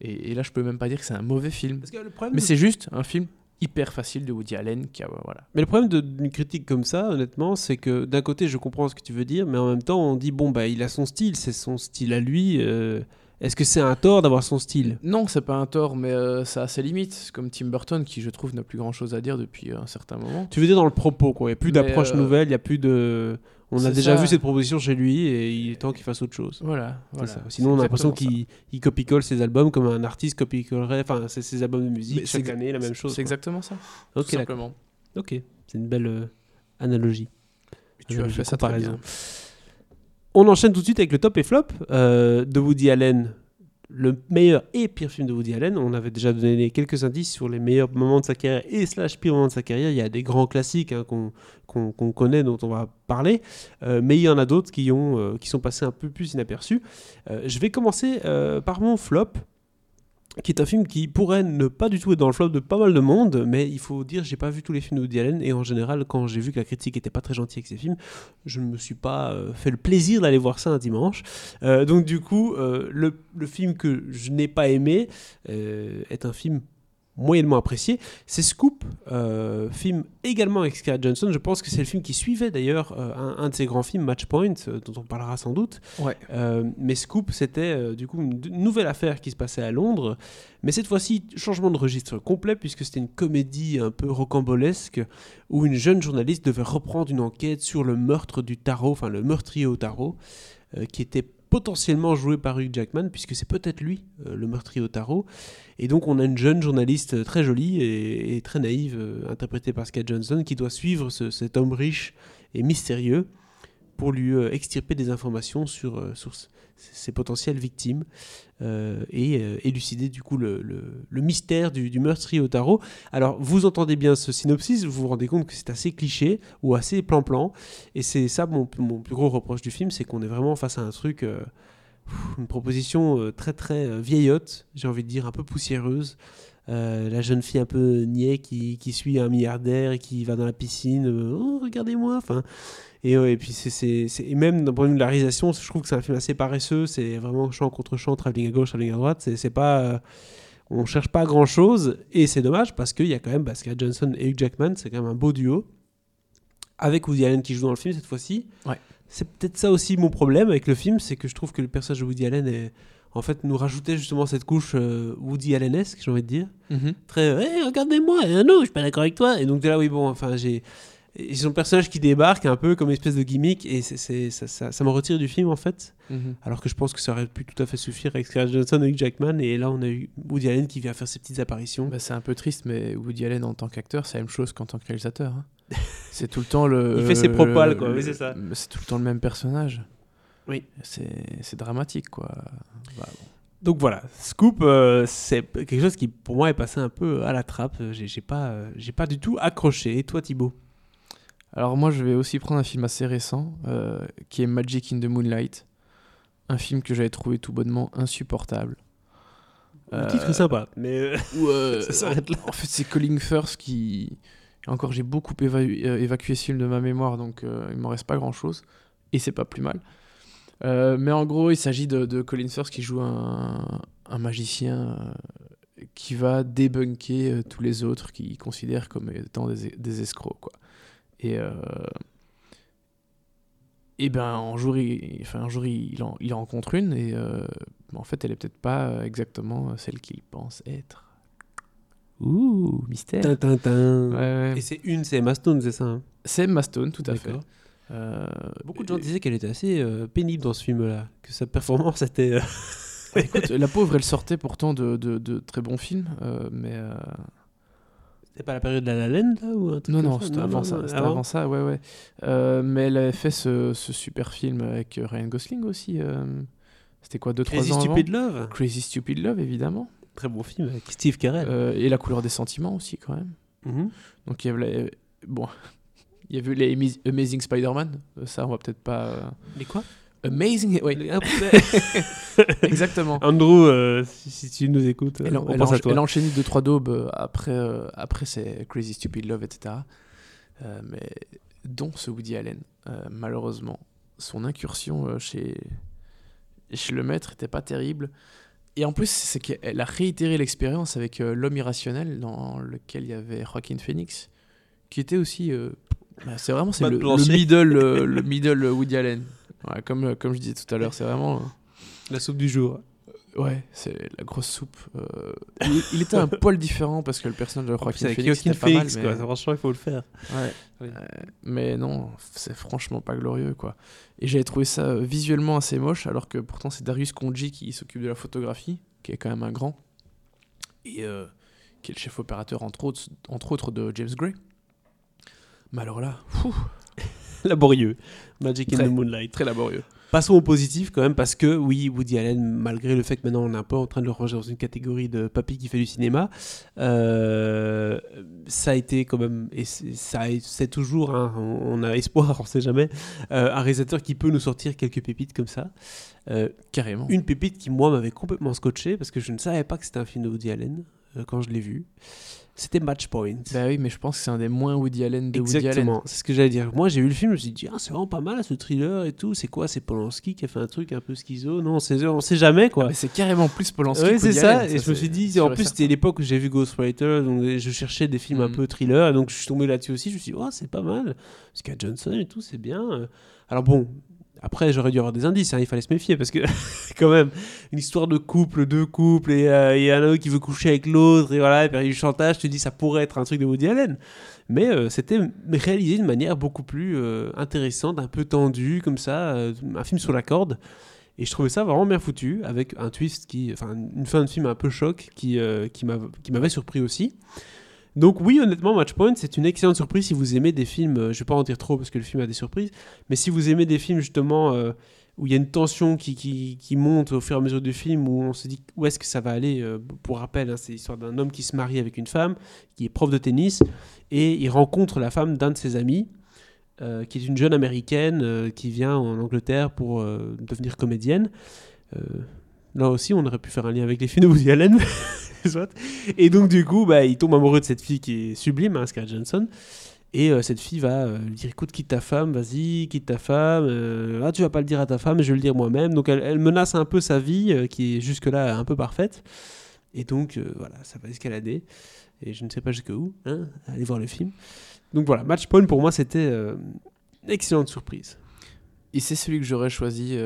Et, et là, je peux même pas dire que c'est un mauvais film. Parce que le problème, Mais c'est juste un film hyper facile de Woody Allen qui a. Voilà. Mais le problème d'une critique comme ça, honnêtement, c'est que d'un côté, je comprends ce que tu veux dire, mais en même temps, on dit bon, bah, il a son style, c'est son style à lui. euh, Est-ce que c'est un tort d'avoir son style? Non, c'est pas un tort, mais euh, ça a ses limites. Comme Tim Burton, qui je trouve n'a plus grand chose à dire depuis un certain moment. Tu veux dire dans le propos, quoi. Il n'y a plus d'approche euh, nouvelle, il n'y a plus de. On a déjà ça. vu cette proposition chez lui et il est temps qu'il fasse autre chose. Voilà. C'est voilà. ça. Sinon, on a l'impression qu'il il copie-colle ses albums comme un artiste copie-collerait enfin, ses, ses albums de musique chaque année, la même chose. C'est exactement ça. Ok, tout simplement. Ok, c'est une belle euh, analogie. Tu as Analogie, fait ça très bien. On enchaîne tout de suite avec le top et flop euh, de Woody Allen. Le meilleur et pire film de Woody Allen. On avait déjà donné quelques indices sur les meilleurs moments de sa carrière et slash pire moments de sa carrière. Il y a des grands classiques hein, qu'on connaît, dont on va parler. Euh, mais il y en a d'autres qui, euh, qui sont passés un peu plus inaperçus. Euh, je vais commencer par mon flop qui est un film qui pourrait ne pas du tout être dans le flop de pas mal de monde, mais il faut dire, j'ai pas vu tous les films de Woody Allen, et en général, quand j'ai vu que la critique était pas très gentille avec ces films, je ne me suis pas euh, fait le plaisir d'aller voir ça un dimanche. Euh, donc du coup, euh, le, film que je n'ai pas aimé est un film moyennement apprécié. C'est Scoop, euh, film également avec Scarlett Johansson. Je pense que c'est le film qui suivait d'ailleurs euh, un, un de ses grands films, Match Point, euh, dont on parlera sans doute. Ouais. Mais Scoop, c'était du coup une nouvelle affaire qui se passait à Londres. Mais cette fois-ci, changement de registre complet, puisque c'était une comédie un peu rocambolesque, où une jeune journaliste devait reprendre une enquête sur le meurtre du tarot, enfin le meurtrier au tarot, qui était potentiellement joué par Hugh Jackman, puisque c'est peut-être lui, euh, le meurtrier au tarot. Et donc on a une jeune journaliste euh, très jolie et, très naïve, euh, interprétée par Scarlett Johnson, qui doit suivre ce- cet homme riche et mystérieux pour lui extirper des informations sur, sur ses potentielles victimes euh, et euh, élucider du coup le, le- mystère du, du meurtrier au tarot. Alors vous entendez bien ce synopsis, vous vous rendez compte que c'est assez cliché ou assez plan-plan, et c'est ça mon, plus gros reproche du film, c'est qu'on est vraiment face à un truc, euh, une proposition très très vieillotte, j'ai envie de dire un peu poussiéreuse, la jeune fille un peu niais qui, suit un milliardaire et qui va dans la piscine. oh, regardez-moi. Enfin, et, ouais, et puis c'est, et même d'un point de vue de la réalisation, je trouve que c'est un film assez paresseux. C'est vraiment champ contre champ, travelling à gauche, travelling à droite. C'est, pas, euh, on cherche pas grand chose et c'est dommage parce qu'il y a quand même Basquiat Johnson et Hugh Jackman, c'est quand même un beau duo. Avec Woody Allen qui joue dans le film cette fois-ci. Ouais. C'est peut-être ça aussi mon problème avec le film, c'est que je trouve que le personnage de Woody Allen est, en fait, nous rajoutait justement cette couche euh, Woody Allen-esque, j'ai envie de dire Mhm. très Hey, regardez-moi et non je suis pas d'accord avec toi et donc de là oui bon enfin j'ai et son personnage qui débarque un peu comme une espèce de gimmick et c'est, ça, ça, ça me retire du film en fait Mhm. alors que je pense que ça aurait pu tout à fait suffire avec Scarlett Johansson et Hugh Jackman et là on a eu Woody Allen qui vient faire ses petites apparitions Bah, c'est un peu triste, mais Woody Allen en tant qu'acteur, c'est la même chose qu'en tant que réalisateur. hein. (laughs) c'est tout le temps le. Il fait ses propales, quoi, oui, c'est ça. C'est tout le temps le même personnage. Oui. C'est dramatique, quoi. Bah, bon. donc voilà Scoop euh, c'est quelque chose qui pour moi est passé un peu à la trappe j'ai, j'ai pas euh, j'ai pas du tout accroché et toi Thibaut? Alors, moi, je vais aussi prendre un film assez récent euh, qui est Magic in the Moonlight. Un film que j'avais trouvé tout bonnement insupportable. le titre est sympa mais euh, (laughs) où, euh, (laughs) Ça s'arrête là. En fait, c'est Colin Firth qui. Encore, j'ai beaucoup éva- évacué ce film de ma mémoire, donc il m'en reste pas grand chose. Et c'est pas plus mal. Euh, mais en gros, il s'agit de, de Colin Firth qui joue un, un magicien euh, qui va débunker euh, tous les autres qu'il considère comme étant des, des escrocs. Quoi. Et. euh, et ben un jour, il, enfin, un jour il, en, il en rencontre une et euh, en fait elle est peut-être pas exactement celle qu'il pense être. Ouh, mystère. tin, tin, tin. Ouais, ouais. et c'est une c'est Emma Stone c'est ça hein? C'est Emma Stone, tout à fait. Euh, Beaucoup de gens disaient qu'elle était assez euh, pénible dans ce film-là, que sa performance était. euh, Écoute, (laughs) la pauvre, elle sortait pourtant de, de, de très bons films, euh, mais euh, C'était pas la période de la La Land là ou un truc non, non, c'était avant ça. avant. avant ça, ouais, ouais. Euh, mais elle avait fait ce, ce super film avec euh, Ryan Gosling aussi. euh, C'était quoi, 2-3 Crazy ans avant? Stupid Love, Crazy Stupid Love, évidemment. très bon film avec Steve Carell. Euh, et La couleur des sentiments aussi, quand même. Mhm. Donc il y avait les- bon, (laughs) il y a vu les Amaz- Amazing Spider-Man. Ça, on va peut-être pas. Mais quoi? Amazing, oui, Les- (laughs) (laughs) exactement. Andrew, euh, si, si tu nous écoutes, Elle, on elle pense a à toi. elle a enchaîné deux trois daubes euh, après euh, après c'est Crazy Stupid Love etc. Euh, mais dont ce Woody Allen Euh, malheureusement son incursion euh, chez chez le maître était pas terrible et en plus c'est qu'elle a réitéré l'expérience avec euh, l'homme irrationnel dans lequel il y avait Joaquin Phoenix qui était aussi euh, bah, c'est vraiment c'est le, middle euh, (laughs) le middle Woody Allen Ouais, comme euh, comme je disais tout à l'heure c'est vraiment euh, La soupe du jour. Ouais, c'est la grosse soupe. euh, il, il était un poil différent parce que le personnage de Joaquin Phoenix était pas mal, mais... quoi. Franchement, il faut le faire. Ouais. Oui. Euh, mais non, c'est franchement pas glorieux, quoi. Et j'avais trouvé ça euh, visuellement assez moche, alors que pourtant c'est Darius Konji qui s'occupe de la photographie, qui est quand même un grand, et qui est le chef opérateur entre autres, entre autres de James Gray. Mais alors là, fou, (laughs) Laborieux. Magic in the Moonlight. très laborieux. Passons au positif quand même, parce que oui, Woody Allen, malgré le fait que maintenant on est un peu en train de le ranger dans une catégorie de papy qui fait du cinéma, euh, ça a été quand même, et c'est- ça a- c'est toujours, hein, on, on a espoir, (laughs) on sait jamais, euh, un réalisateur qui peut nous sortir quelques pépites comme ça. Euh, Carrément. une pépite qui, moi, m'avait complètement scotché, parce que je ne savais pas que c'était un film de Woody Allen quand je l'ai vu. C'était Match Point. Bah oui, mais je pense que c'est un des moins Woody Allen de Woody Allen. Exactement, c'est ce que j'allais dire. Moi, j'ai vu le film, je me suis dit, ah, c'est vraiment pas mal ce thriller et tout. C'est quoi? C'est Polanski qui a fait un truc un peu schizo? Non, c'est- on sait jamais quoi. Mais c'est carrément plus Polanski Oui, c'est ça. Allen, et je me suis dit, en plus, c'était l'époque où j'ai vu Ghostwriter, donc je cherchais des films un Mhm. peu thriller, et donc je suis tombé là-dessus aussi. Je me suis dit, oh, c'est pas mal. Scott Johnson et tout, c'est bien. Alors bon, après, j'aurais dû avoir des indices, hein, il fallait se méfier, parce que (laughs) quand même, une histoire de couple, deux couples, et euh, il y en a un qui veut coucher avec l'autre, et voilà, et puis du chantage, tu te dis, ça pourrait être un truc de Woody Allen. Mais euh, c'était réalisé d'une manière beaucoup plus euh, intéressante, un peu tendue, comme ça, un film sur la corde. Et je trouvais ça vraiment bien foutu, avec un twist qui. Enfin, une fin de film un peu choc qui, qui m'avait surpris aussi. Donc, oui, honnêtement, Matchpoint, c'est une excellente surprise si vous aimez des films. euh, je vais pas en dire trop parce que le film a des surprises, mais si vous aimez des films justement euh, où il y a une tension qui, monte au fur et à mesure du film, où on se dit où est-ce que ça va aller. euh, pour rappel, hein, c'est l'histoire d'un homme qui se marie avec une femme, qui est prof de tennis, et il rencontre la femme d'un de ses amis. qui est une jeune américaine qui vient en Angleterre pour devenir comédienne. Là aussi, on aurait pu faire un lien avec les films de Woody Allen. (laughs) Et donc, du coup, bah, il tombe amoureux de cette fille qui est sublime, hein, Scarlett Johansson. Et euh, cette fille va euh, lui dire écoute, quitte ta femme, vas-y, quitte ta femme. euh, ah, tu vas pas le dire à ta femme, je vais le dire moi-même. Donc, elle, menace un peu sa vie, euh, qui est jusque-là un peu parfaite. Et donc, voilà, ça va escalader. Et je ne sais pas jusqu'où. Hein Allez voir le film. Donc, voilà, Match Point pour moi, c'était une excellente surprise. Et c'est celui que j'aurais choisi,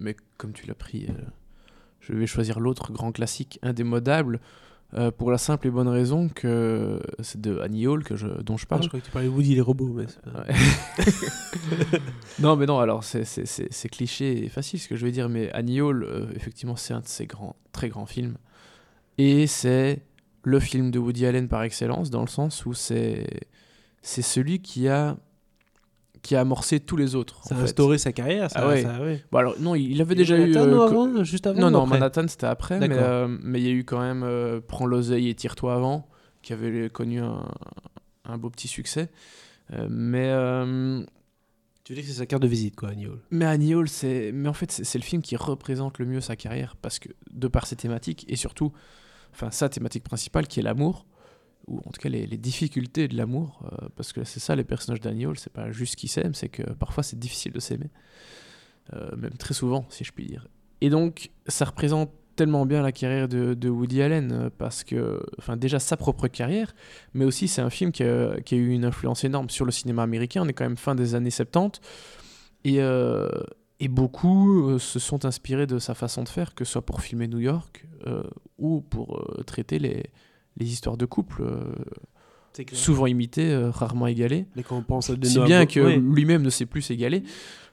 mais comme tu l'as pris, je vais choisir l'autre grand classique indémodable, euh, pour la simple et bonne raison que c'est de Annie Hall que je, dont je Ah, parle. je crois que tu parlais de Woody les robots. Mais c'est pas- Ouais. (laughs) non, mais non, alors c'est- cliché et facile ce que je vais dire, mais Annie Hall, euh, effectivement, c'est un de ses grands, très grands films. Et c'est le film de Woody Allen par excellence, dans le sens où c'est celui qui a, qui a amorcé tous les autres. Ça a instauré sa carrière. Ça, Ah ouais. ça, ouais. Bon, alors, non, il avait déjà eu. Manhattan, euh, non, avant, juste avant non, non, Manhattan c'était après, mais euh, mais il y a eu quand même euh, Prends l'oseille et tire-toi avant, qui avait connu un, un beau petit succès. Euh, mais, Tu dire que c'est sa carte de visite, quoi, Annie Hall? mais Annie Hall, c'est mais en fait, c'est le film qui représente le mieux sa carrière, parce que de par ses thématiques, et surtout, enfin, sa thématique principale qui est l'amour, ou en tout cas les, difficultés de l'amour, euh, parce que c'est ça les personnages Hall, c'est pas juste qu'ils s'aiment, c'est que parfois c'est difficile de s'aimer. Euh, même très souvent, si je puis dire. Et donc, ça représente tellement bien la carrière de, Woody Allen, euh, parce que, enfin, déjà sa propre carrière, mais aussi c'est un film qui a, eu une influence énorme sur le cinéma américain. On est quand même fin des années 70. Et, et beaucoup se sont inspirés de sa façon de faire, que ce soit pour filmer New York ou pour traiter les, les histoires de couple, euh, souvent imitées, euh, rarement égalées. Mais quand on pense à des Si bien que lui-même ne sait plus s'égaler.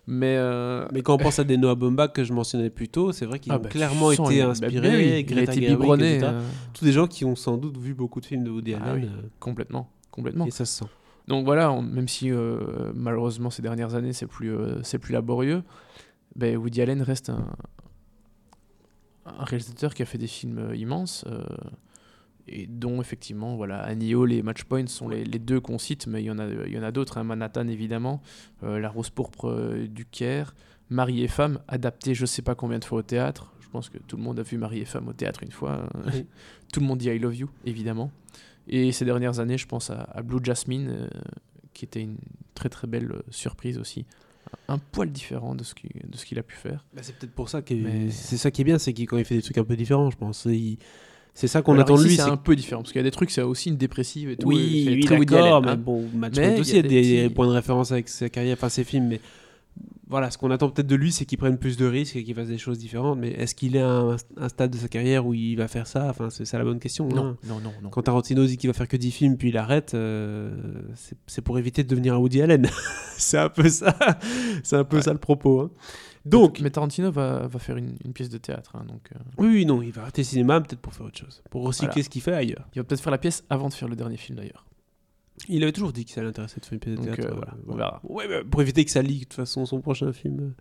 Mais, euh, Mais quand on pense à des Noah Baumbach que je mentionnais plus tôt, c'est vrai qu'ils ah ont bah, clairement été bah, inspirés. a Greta été Gerwig, etc. euh, Tous des gens qui ont sans doute vu beaucoup de films de Woody Ah Allen. oui. euh, complètement. complètement. et ça se sent. Donc voilà, on- même si euh, malheureusement ces dernières années c'est plus, euh, c'est plus laborieux, ben, Woody Allen reste un, un réalisateur qui a fait des films euh, immenses euh, et dont effectivement voilà, Annie Hall et Match Point sont les, les deux qu'on cite, mais il y en a, il y en a d'autres, hein, Manhattan évidemment, euh, La Rose Pourpre euh, du Caire, Marie et Femme, adapté je sais pas combien de fois au théâtre. Je pense que tout le monde a vu Marie et Femme au théâtre une fois. Oui. (laughs) tout le monde dit I Love You, évidemment. Et ces dernières années, je pense à, à Blue Jasmine, euh, qui était une très très belle surprise aussi. Un, poil différent de ce qu'il de ce qu'il a pu faire. Bah, c'est peut-être pour ça que Mais- c'est ça qui est bien, c'est qu'il quand il fait des trucs un peu différents, je pense. Il- C'est ça qu'on attend de lui. c'est un peu différent, parce qu'il y a des trucs, c'est aussi une dépressive et tout. Oui, c'est oui, très d'accord, mais hein. bon, Match Mais Point il aussi y a des, petits- points de référence avec sa carrière, enfin ses films, mais voilà, ce qu'on attend peut-être de lui, c'est qu'il prenne plus de risques et qu'il fasse des choses différentes. Mais est-ce qu'il est à un, un stade de sa carrière où il va faire ça? Enfin, c'est ça la bonne question. Non, hein. non, non, non. Quand Tarantino dit qu'il va faire que 10 films puis il arrête, euh, c'est- c'est pour éviter de devenir un Woody Allen. (laughs) c'est un peu ça. C'est un peu Ouais. ça le propos. hein. Donc, Mais Tarantino va, va faire une, une pièce de théâtre, hein, donc euh, oui, oui, non, il va arrêter le cinéma peut-être pour faire autre chose, pour recycler Voilà. ce qu'il fait ailleurs. il va peut-être faire la pièce avant de faire le dernier film d'ailleurs. Il avait toujours dit que ça l'intéressait de faire une pièce de Donc, théâtre. euh, euh, voilà, on verra. Ouais, bah, pour éviter que ça ligue de toute façon son prochain film.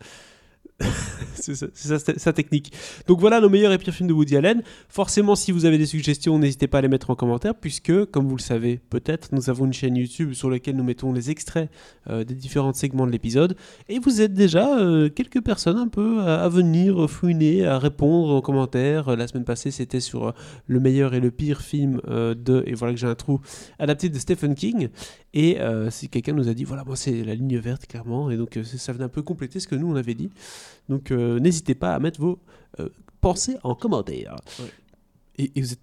(laughs) c'est ça, sa technique. Donc voilà nos meilleurs et pires films de Woody Allen. Forcément, si vous avez des suggestions, n'hésitez pas à les mettre en commentaire, puisque, comme vous le savez peut-être, nous avons une chaîne YouTube sur laquelle nous mettons les extraits euh, des différents segments de l'épisode. Et vous êtes déjà euh, quelques personnes un peu à, venir fouiner, à répondre en commentaire. Euh, La semaine passée, c'était sur euh, le meilleur et le pire film euh, de, et voilà que j'ai un trou, adapté de Stephen King. Et euh, si quelqu'un nous a dit, voilà, moi c'est la ligne verte, clairement. Et donc euh, ça venait un peu compléter ce que nous on avait dit. Donc euh, n'hésitez pas à mettre vos euh, pensées en commentaire. Et, et vous êtes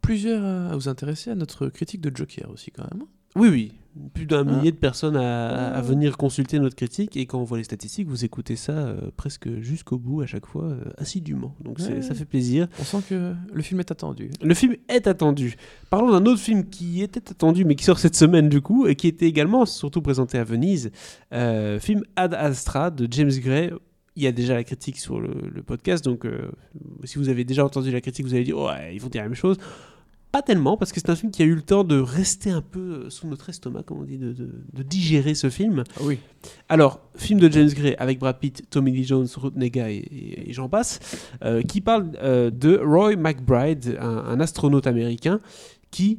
plusieurs à vous intéresser à notre critique de Joker aussi, quand même. hein? Oui, oui. Plus d'un Ah. millier de personnes à, à Ah. venir consulter notre critique. Et quand on voit les statistiques, vous écoutez ça euh, presque jusqu'au bout à chaque fois, euh, assidûment. Donc Ouais. ça fait plaisir. On sent que le film est attendu. Le film est attendu. Parlons d'un autre film qui était attendu, mais qui sort cette semaine du coup, et qui était également surtout présenté à Venise. Euh, film Ad Astra de James Gray. Il y a déjà la critique sur le, le podcast, donc euh, si vous avez déjà entendu la critique, vous allez dire ouais, ils vont dire la même chose. Pas tellement, parce que c'est un film qui a eu le temps de rester un peu euh, sous notre estomac, comme on dit, de, de- de digérer ce film. Ah oui. Alors, film de James Gray avec Brad Pitt, Tommy Lee Jones, Ruth Negga et, et- et j'en passe, euh, qui parle euh, de Roy McBride, un, un astronaute américain qui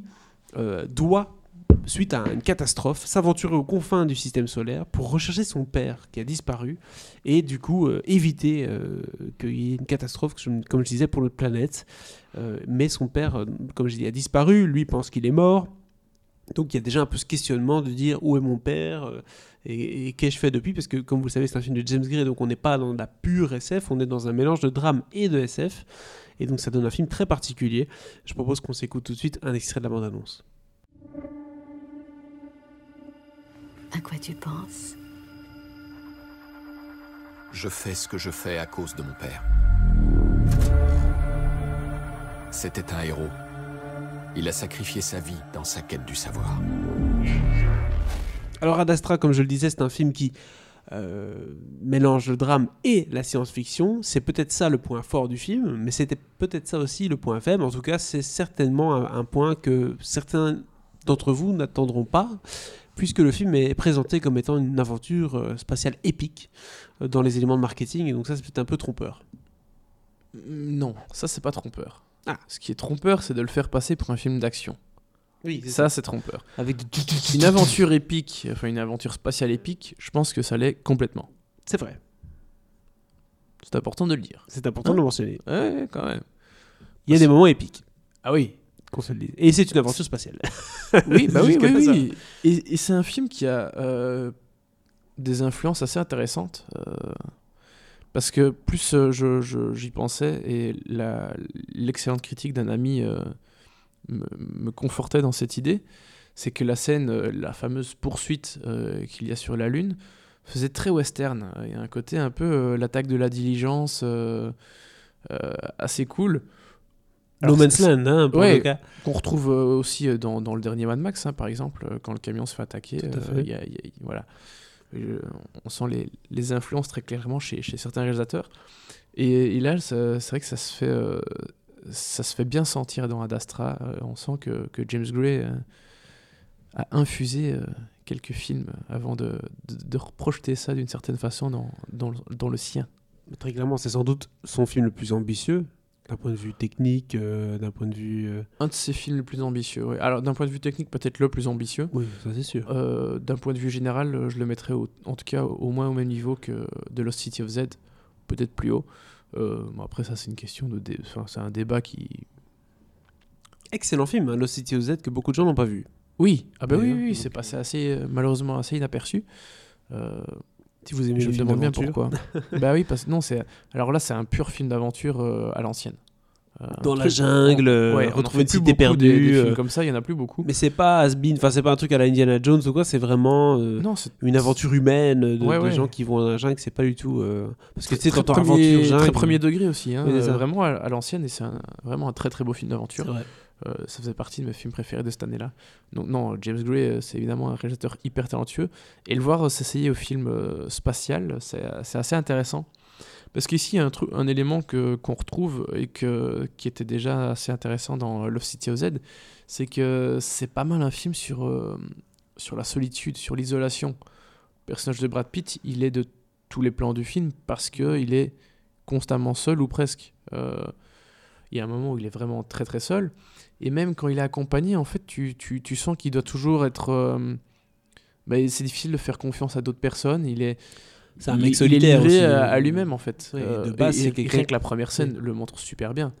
euh, doit suite à une catastrophe, s'aventurer aux confins du système solaire pour rechercher son père qui a disparu et du coup euh, éviter euh, qu'il y ait une catastrophe, comme je- disais, pour notre planète. Euh, mais son père, comme je dis, a disparu, lui pense qu'il est mort. Donc il y a déjà un peu ce questionnement de dire où est mon père et, qu'ai-je fait depuis? Parce que comme vous le savez, c'est un film de James Gray, donc on n'est pas dans la pure SF, on est dans un mélange de drame et de SF. Et donc ça donne un film très particulier. Je propose qu'on s'écoute tout de suite un extrait de la bande-annonce. À quoi tu penses? Je fais ce que je fais à cause de mon père. C'était un héros. Il a sacrifié sa vie dans sa quête du savoir. Alors Ad Astra, comme je le disais, c'est un film qui euh, mélange le drame et la science-fiction. C'est peut-être ça le point fort du film, mais c'était peut-être ça aussi le point faible. En tout cas, c'est certainement un, un point que certains d'entre vous n'attendront pas, puisque le film est présenté comme étant une aventure euh, spatiale épique euh, dans les éléments de marketing, et donc ça c'est peut-être un peu trompeur. Mm, Non, ça c'est pas trompeur. Ah. Ce qui est trompeur, c'est de le faire passer pour un film d'action. Oui, Ça, c'est trompeur. Avec Une aventure épique, enfin une aventure spatiale épique, je pense que ça l'est complètement. C'est vrai, C'est important de le dire. c'est important Hein de le mentionner. Ouais, quand même. Il y a des moments épiques, Ah oui. Qu'on se le dise. Et c'est une aventure spatiale. (laughs) Oui, bah oui, oui. Et, et c'est un film qui a euh, des influences assez intéressantes. euh, parce que plus euh, je- j'y pensais et la- l'excellente critique d'un ami me, me confortait dans cette idée, c'est que la scène, la fameuse poursuite qu'il y a sur la Lune, faisait très western. Il y a un côté un peu l'attaque de la diligence assez cool. No Man's Land, hein, pour Ouais. le cas. qu'on retrouve euh, aussi euh, dans, dans le dernier Mad Max, hein, par exemple, euh, quand le camion se fait attaquer. Tout à fait. il y a- il y a- voilà. On sent les, les influences très clairement chez, chez certains réalisateurs. Et, et là, c'est vrai que ça se fait, euh, ça se fait bien sentir dans Ad Astra. On sent que, que James Gray euh, a infusé euh, quelques films avant de, de, de reprojeter ça d'une certaine façon dans, dans, le- dans le sien. Très clairement, c'est sans doute son film le plus ambitieux, d'un point de vue technique, euh, d'un point de vue... euh, Un de ses films les plus ambitieux. ouais. Alors, d'un point de vue technique, peut-être le plus ambitieux. Oui, ça c'est sûr. Euh, D'un point de vue général, je le mettrais au- en tout cas au moins au même niveau que The Lost City of Z, peut-être plus haut. Bon, après, ça, c'est une question de. dé- enfin, c'est un débat qui. Excellent film, hein, Lost City of Z, que beaucoup de gens n'ont pas vu. Oui, ah Oui, oui, hein, oui, oui, c'est passé assez, malheureusement assez inaperçu. Si vous aimez je les me films demande bien pourquoi. (laughs) bah oui, parce que non, c'est. Alors là, c'est un pur film d'aventure euh, à l'ancienne. Euh, Dans la truc- jungle, euh, Ouais, retrouver une cité perdue. Des, films comme ça, il y en a plus beaucoup. Mais c'est pas has-been, enfin c'est pas un truc à la Indiana Jones ou quoi, c'est vraiment euh, non, une aventure humaine de, Ouais, de ouais. gens qui vont dans la jungle, c'est pas du tout... euh, Parce que tu sais, très t'entends premier, aventure jungle... très premier degré aussi, hein, euh, vraiment à, à l'ancienne, et c'est vraiment un très très beau film C'est d'aventure. Euh, ça faisait partie de mes films préférés de cette année-là. Donc non, James Gray, euh, c'est évidemment un réalisateur hyper talentueux. Et le voir euh, s'essayer au film spatial, c'est assez intéressant. Parce qu'ici, il y a un, un élément qu'on retrouve et que, qui était déjà assez intéressant dans Love City of Z, c'est que c'est pas mal un film sur, sur la solitude, sur l'isolation. Le personnage de Brad Pitt, il est de tous les plans du film parce qu'il est constamment seul ou presque. Il y a un moment où il est vraiment très très seul. Et même quand il est accompagné, en fait, tu, tu, tu sens qu'il doit toujours être. euh, bah, c'est difficile de faire confiance à d'autres personnes. Il est. C'est un mec il est solitaire livré aussi. à, à lui-même en fait. Oui, Euh, de base, c'est rien que la première scène le montre super bien.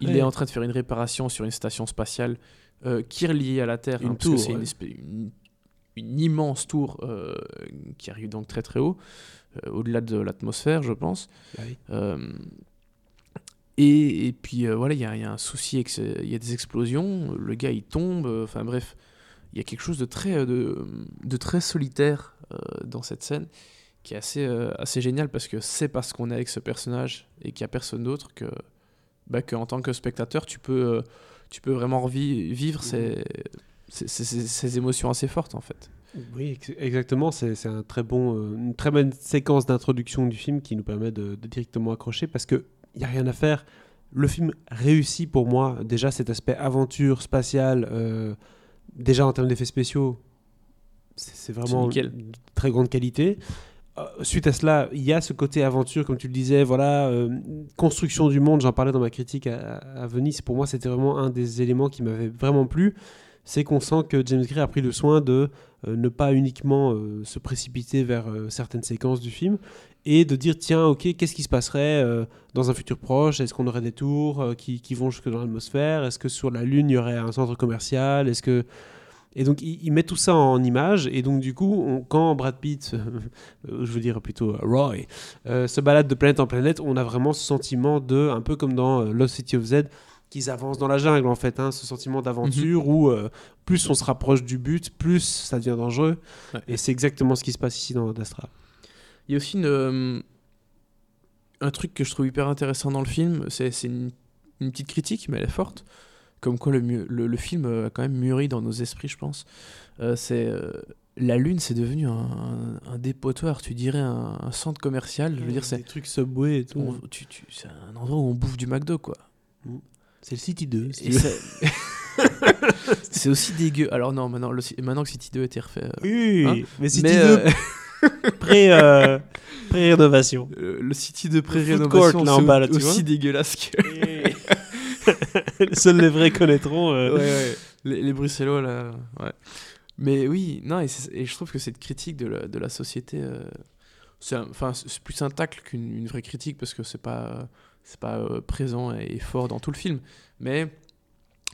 Il Ouais. est en train de faire une réparation sur une station spatiale euh, qui est reliée à la Terre. Une hein, tour, c'est une, immense tour euh, qui arrive donc très très haut, euh, au-delà de l'atmosphère, je pense. Oui. Et, et puis euh, voilà, il y, a il y a un souci, il y a des explosions, le gars il tombe, euh, enfin bref, il y a quelque chose de très, euh, de, de très solitaire dans cette scène qui est assez, assez génial parce que c'est parce qu'on est avec ce personnage et qu'il n'y a personne d'autre que, bah, que en tant que spectateur tu peux, tu peux vraiment vivre ces, ces, ces- ces- ces émotions assez fortes en fait. Oui, ex- exactement. C'est c'est un très bon, euh, une très bonne séquence d'introduction du film qui nous permet de, de directement accrocher parce que il y a rien à faire. Le film réussit pour moi déjà cet aspect aventure spatiale. euh, déjà en termes d'effets spéciaux, c'est vraiment de très grande qualité. Euh, suite à cela, il y a ce côté aventure, comme tu le disais, voilà, euh, construction du monde. J'en parlais dans ma critique à, à Venise. Pour moi, c'était vraiment un des éléments qui m'avait vraiment plu c'est qu'on sent que James Gray a pris le soin de ne pas uniquement euh, se précipiter vers euh, certaines séquences du film et de dire tiens ok qu'est-ce qui se passerait euh, dans un futur proche? Est-ce qu'on aurait des tours euh, qui, qui vont jusque dans l'atmosphère? Est-ce que sur la lune il y aurait un centre commercial? Est-ce que et donc il, il met tout ça en image et donc du coup quand Brad Pitt (laughs) euh, je veux dire plutôt euh, Roy euh, se balade de planète en planète on a vraiment ce sentiment de un peu comme dans euh, Lost City of Z qu'ils avancent dans la jungle en fait hein, ce sentiment d'aventure où euh, plus on se rapproche du but plus ça devient dangereux Ouais. et c'est exactement ce qui se passe ici dans Dastra Il y a aussi une, euh, un truc que je trouve hyper intéressant dans le film, c'est une, une petite critique, mais elle est forte. Comme quoi le, mu- le, le film euh, a quand même mûri dans nos esprits, je pense. Euh, c'est la Lune, c'est devenu un, un- un dépotoir, tu dirais un, un centre commercial. Je veux dire, c'est des trucs Subway et tout on- tu- tu- c'est un endroit où on bouffe du McDo, quoi. C'est le City 2 si Et tu veux. c'est- (laughs) c'est aussi dégueu. Alors non, maintenant, le, maintenant que City 2 a été refait, euh, oui, Hein mais City mais, 2 euh, (laughs) pré euh, pré-rénovation euh, le City de food pré-rénovation, c'est aussi dégueulasse que... (laughs) seuls les vrais connaîtront euh, Ouais, ouais. Les, les Bruxellois, là. Ouais. Mais oui, non, et, je trouve que cette critique de la, de la société, euh, c'est un- enfin, c'est plus un tacle qu'une une vraie critique parce que c'est pas, c'est pas euh, présent et fort dans tout le film. Mais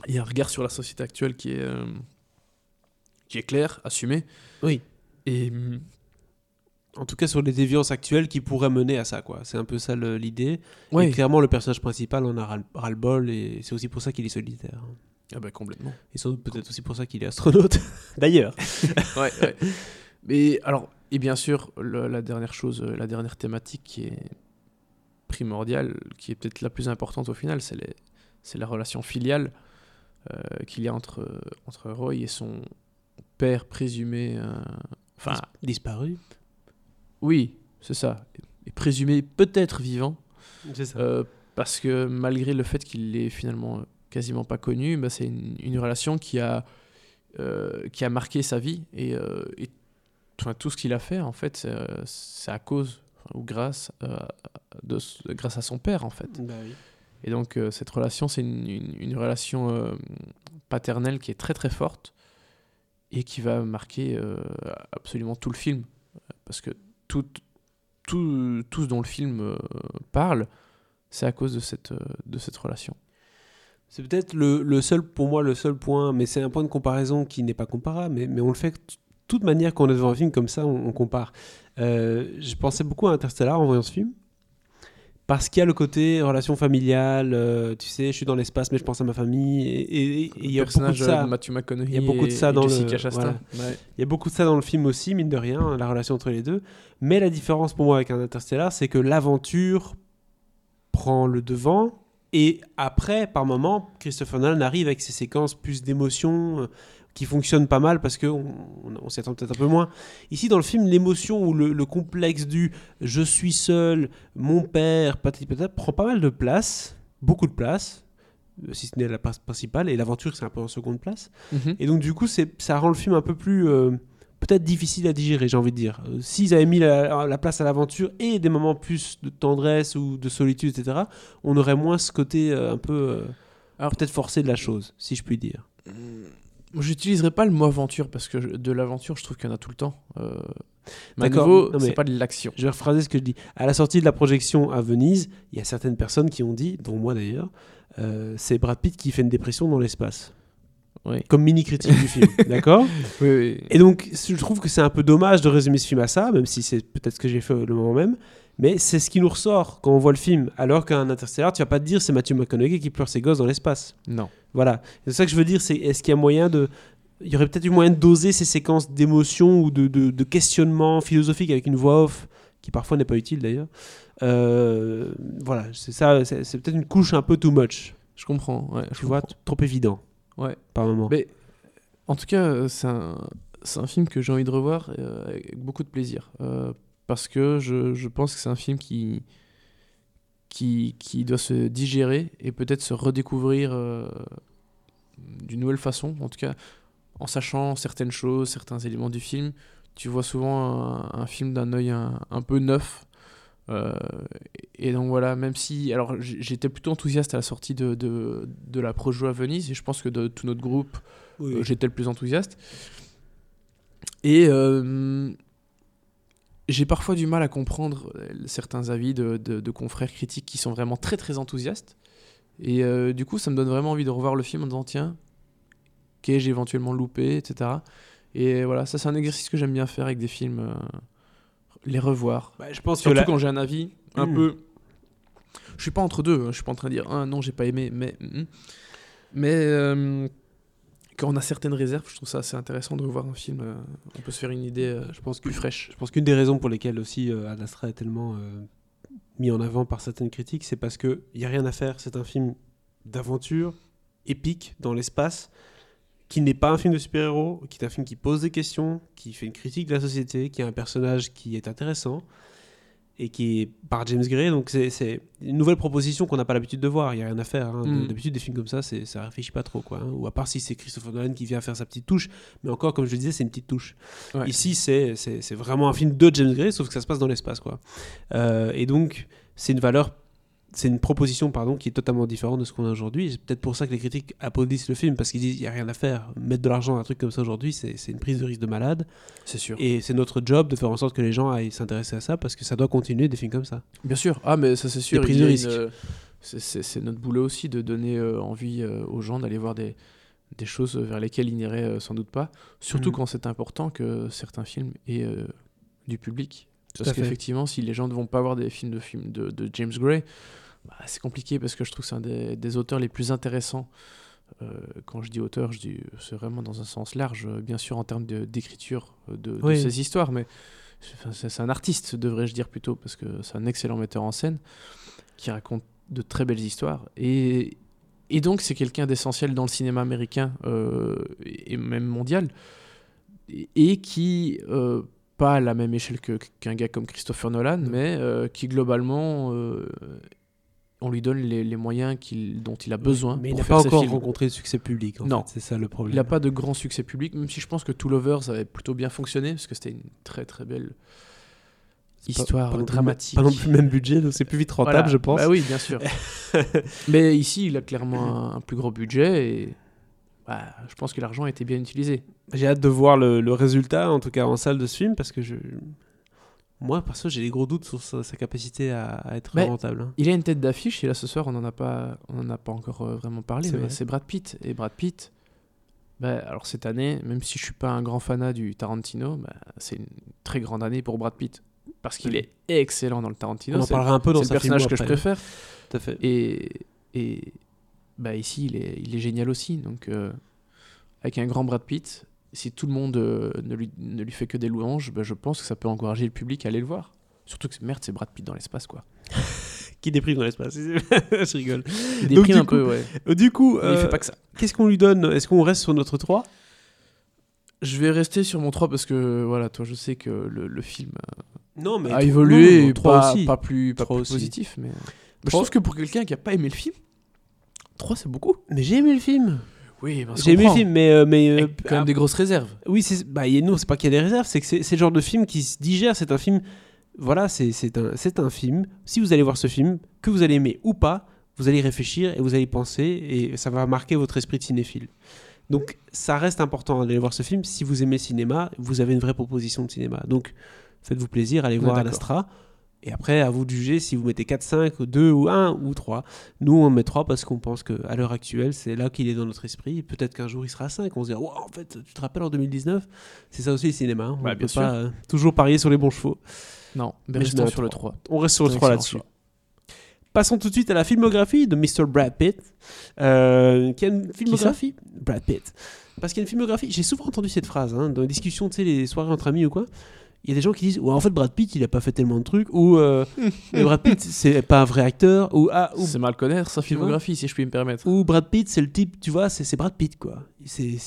il y a un regard sur la société actuelle qui est, euh, qui est clair, assumé. Oui. Et hum, en tout cas sur les déviances actuelles qui pourraient mener à ça quoi c'est un peu ça l'idée et clairement le personnage principal en a ras- ras-le-bol et c'est aussi pour ça qu'il est solitaire ah bah, complètement. et sans doute peut-être aussi pour ça qu'il est astronaute (laughs) d'ailleurs (laughs) ouais, ouais. Mais alors, et bien sûr, le- la dernière chose, la dernière thématique qui est primordiale, qui est peut-être la plus importante au final, c'est les- c'est la relation filiale euh, qu'il y a entre, entre Roy et son père présumé. euh, Enfin, disparu oui, c'est ça. Et présumé peut-être vivant, c'est ça euh, parce que malgré le fait qu'il l'ait finalement quasiment pas connu, bah, c'est une, une relation qui a, qui a marqué sa vie et, tout ce qu'il a fait en fait c'est, c'est à cause ou grâce, euh, de, grâce à son père en fait. Bah oui. Et donc euh, cette relation c'est une, une- une relation euh, paternelle qui est très très forte et qui va marquer euh, absolument tout le film parce que tout, tout, tout ce dont le film parle c'est à cause de cette, de cette relation. C'est peut-être le, le seul, pour moi, le seul point, mais c'est un point de comparaison qui n'est pas comparable, mais, mais on le fait de toute manière quand on est devant un film comme ça, on, on compare. Je pensais beaucoup à Interstellar en voyant ce film, parce qu'il y a le côté relation familiale, euh, tu sais, je suis dans l'espace, mais je pense à ma famille, et- il y a beaucoup de ça. de Matthew McConaughey Il y a beaucoup de ça dans le-. Ouais. Il y a beaucoup de ça dans le film aussi, mine de rien, la relation entre les deux. Mais la différence pour moi avec un Interstellar, c'est que l'aventure prend le devant. Et après, par moment, Christopher Nolan arrive avec ses séquences plus d'émotions qui fonctionnent pas mal parce qu'on on, on s'y attend peut-être un peu moins. Ici, dans le film, l'émotion ou le, le complexe du je suis seul, mon père, patati patata, prend pas mal de place, beaucoup de place, euh, si ce n'est la place principale, et l'aventure, c'est un peu en seconde place. Mhm. Et donc, du coup, c'est, ça rend le film un peu plus. euh, peut-être difficile à digérer, j'ai envie de dire. Euh, S'ils avaient mis la, la place à l'aventure et des moments plus de tendresse ou de solitude, etc., on aurait moins ce côté euh, un peu. euh, Alors- peut-être forcé de la chose, si je puis dire. J'utiliserai pas le mot aventure parce que je- de l'aventure, je trouve qu'il y en a tout le temps. Euh, mais D'accord, c'est pas de l'action. Je vais rephraser ce que je dis. À la sortie de la projection à Venise, il y a certaines personnes qui ont dit, dont moi d'ailleurs, euh, c'est Brad Pitt qui fait une dépression dans l'espace. Oui. Comme mini-critique du film, (laughs) d'accord Oui, oui. Et donc, je trouve que c'est un peu dommage de résumer ce film à ça, même si c'est peut-être ce que j'ai fait le moment même. Mais c'est ce qui nous ressort quand on voit le film. Alors qu'un Interstellar, tu vas pas te dire c'est Matthew McConaughey qui pleure ses gosses dans l'espace. Non. Voilà. C'est ça que je veux dire, c'est est-ce qu'il y a moyen de... Il y aurait peut-être eu moyen de doser ces séquences d'émotion ou de, de, de questionnement philosophique avec une voix off, qui parfois n'est pas utile d'ailleurs. Euh, voilà, c'est ça, c'est c'est peut-être une couche un peu too much. Je comprends. Ouais, je Tu vois, comprends. trop évident Ouais. par moment. Mais en tout cas, c'est un, c'est un film que j'ai envie de revoir euh, avec beaucoup de plaisir. Euh, parce que je, je pense que c'est un film qui, qui, qui doit se digérer et peut-être se redécouvrir euh, d'une nouvelle façon. En tout cas, en sachant certaines choses, certains éléments du film. Tu vois souvent un, un film d'un œil un, un peu neuf. Euh, et donc voilà, même si. Alors j'étais plutôt enthousiaste à la sortie de, de, de la Projo à Venise, et je pense que de tout notre groupe, Oui, euh, j'étais le plus enthousiaste. Et euh, j'ai parfois du mal à comprendre euh, certains avis de, de- de confrères critiques qui sont vraiment très très enthousiastes. Et euh, du coup, ça me donne vraiment envie de revoir le film en disant tiens, qu'ai-je éventuellement loupé, etc. Et voilà, ça c'est un exercice que j'aime bien faire avec des films, euh, les revoir. Bah, je pense que Surtout la- quand j'ai un avis un Mm. peu. Je suis pas entre deux, hein, je suis pas en train de dire ah non, j'ai pas aimé, mais. mm. Mais euh, quand on a certaines réserves, je trouve ça assez intéressant de voir un film. euh, on peut se faire une idée euh, je pense plus fraîche. Je pense qu'une des raisons pour lesquelles aussi euh, est tellement euh, mis en avant par certaines critiques, c'est parce qu'il n'y a rien à faire. C'est un film d'aventure, épique, dans l'espace, qui n'est pas un film de super-héros, qui est un film qui pose des questions, qui fait une critique de la société, qui a un personnage qui est intéressant, et qui est par James Gray. Donc c'est- une nouvelle proposition qu'on n'a pas l'habitude de voir. Il n'y a rien à faire. hein. Mm. D'habitude, des films comme ça, ça réfléchit pas trop. Quoi, hein. Ou à part si c'est Christopher Nolan qui vient faire sa petite touche. Mais encore, comme je le disais, c'est une petite touche. Ouais. Ici, c'est vraiment un film de James Gray, sauf que ça se passe dans l'espace. quoi. Euh, et donc, c'est une valeur, c'est une proposition pardon, qui est totalement différente de ce qu'on a aujourd'hui. C'est peut-être pour ça que les critiques applaudissent le film, parce qu'ils disent il n'y a rien à faire. Mettre de l'argent à un truc comme ça aujourd'hui, c'est une prise de risque de malade. C'est sûr. Et c'est notre job de faire en sorte que les gens aillent s'intéresser à ça, parce que ça doit continuer des films comme ça. Bien sûr. Ah, mais ça c'est sûr. prises y a de une, risque. euh, c'est- notre boulot aussi de donner euh, envie euh, aux gens d'aller voir des, des choses vers lesquelles ils n'iraient euh, sans doute pas. Surtout Mhm. quand c'est important que certains films aient du public. Tout Parce qu'effectivement, si les gens ne vont pas voir des films de, films de, de James Gray, bah, c'est compliqué parce que je trouve que c'est un des, des auteurs les plus intéressants. Euh, quand je dis auteur, je dis c'est vraiment dans un sens large, bien sûr en termes d'écriture euh, de, de Oui. ces histoires, mais c'est un artiste, devrais-je dire plutôt, parce que c'est un excellent metteur en scène qui raconte de très belles histoires. Et, et donc, c'est quelqu'un d'essentiel dans le cinéma américain euh, et même mondial, et, et qui, euh, pas à la même échelle qu'un gars comme Christopher Nolan, mais euh, qui globalement, euh, on lui donne les, les moyens dont il a besoin. Mais il n'a pas encore films. rencontré le succès public. en Non. c'est ça le problème. Il n'a pas de grand succès public, même si je pense que Two Lovers avait plutôt bien fonctionné, parce que c'était une très très belle pas- histoire pas dramatique. Pas non plus le même budget, donc c'est plus vite rentable, Voilà. je pense. Bah oui, bien sûr. (laughs) Mais ici, il a clairement un, un plus gros budget et bah, je pense que l'argent a été bien utilisé. J'ai hâte de voir le, le résultat, en tout cas en salle de ce film, parce que je. Moi, perso, j'ai des gros doutes sur sa, sa capacité à, à être rentable. hein. Il a une tête d'affiche et là ce soir on n'en a pas, on en a pas encore euh, vraiment parlé. C'est mais vrai. C'est Brad Pitt et Brad Pitt. Bah, alors cette année, même si je suis pas un grand fanat du Tarantino, bah, c'est une très grande année pour Brad Pitt parce qu'il Oui. est excellent dans le Tarantino. On en parlera un peu dans c'est le personnage que je préfère. Tout à fait. Et, et bah ici, il est, il est génial aussi. Donc, euh, avec un grand Brad Pitt, si tout le monde euh, ne, lui, ne lui fait que des louanges, bah, je pense que ça peut encourager le public à aller le voir. Surtout que merde, c'est Brad Pitt dans l'espace, quoi. (laughs) Qui déprime dans l'espace. (laughs) je rigole. Il Donc, déprime du un peu, ouais. Euh, Du coup, Mais il euh, fait pas que ça. qu'est-ce qu'on lui donne? Est-ce qu'on reste sur notre 3 Je vais rester sur mon 3 parce que, voilà, toi, je sais que le, le film Non, mais a évolué non, non, et trois pas, aussi. pas plus, pas plus aussi. positif. Mais... je trouve que pour quelqu'un qui a pas aimé le film, 3 c'est beaucoup. Mais j'ai aimé le film. Oui, J'ai aimé le film, mais. euh, mais euh, quand même ah, des grosses réserves. Oui, c'est bah, y a- non, c'est pas qu'il y a des réserves, c'est que c'est c'est le genre de film qui se digère. C'est un film. Voilà, c'est c'est un, c'est un film. Si vous allez voir ce film, que vous allez aimer ou pas, vous allez réfléchir et vous allez penser et ça va marquer votre esprit de cinéphile. Donc, ça reste important d'aller voir ce film. Si vous aimez le cinéma, vous avez une vraie proposition de cinéma. Donc, faites-vous plaisir, allez Ouais, voir d'accord. Astra. Et après, à vous de juger si vous mettez 4, 5, 2 ou 1 ou 3. Nous, on met 3 parce qu'on pense qu'à l'heure actuelle, c'est là qu'il est dans notre esprit. Peut-être qu'un jour, il sera 5. On se dira, Wow, en fait, tu te rappelles en 2019 C'est ça aussi le cinéma. hein. On ne bien peut sûr. pas euh, toujours parier sur les bons chevaux. Non, mais Mais restons sur le 3. 3. On reste sur le C'est un 3 excellent là-dessus. Passons tout de suite à la filmographie de Mr. Brad Pitt. euh, qui a une filmographie. Brad Pitt. Parce qu'il y a une filmographie. J'ai souvent entendu cette phrase hein, dans les discussions, tu sais, les soirées entre amis ou quoi. Il y a des gens qui disent ouais, en fait Brad Pitt il a pas fait tellement de trucs ou euh, (laughs) mais Brad Pitt c'est pas un vrai acteur ou ah ou, C'est mal connaître sa filmographie, si je puis me permettre. ou Brad Pitt c'est le type tu vois c'est c'est Brad Pitt quoi c'est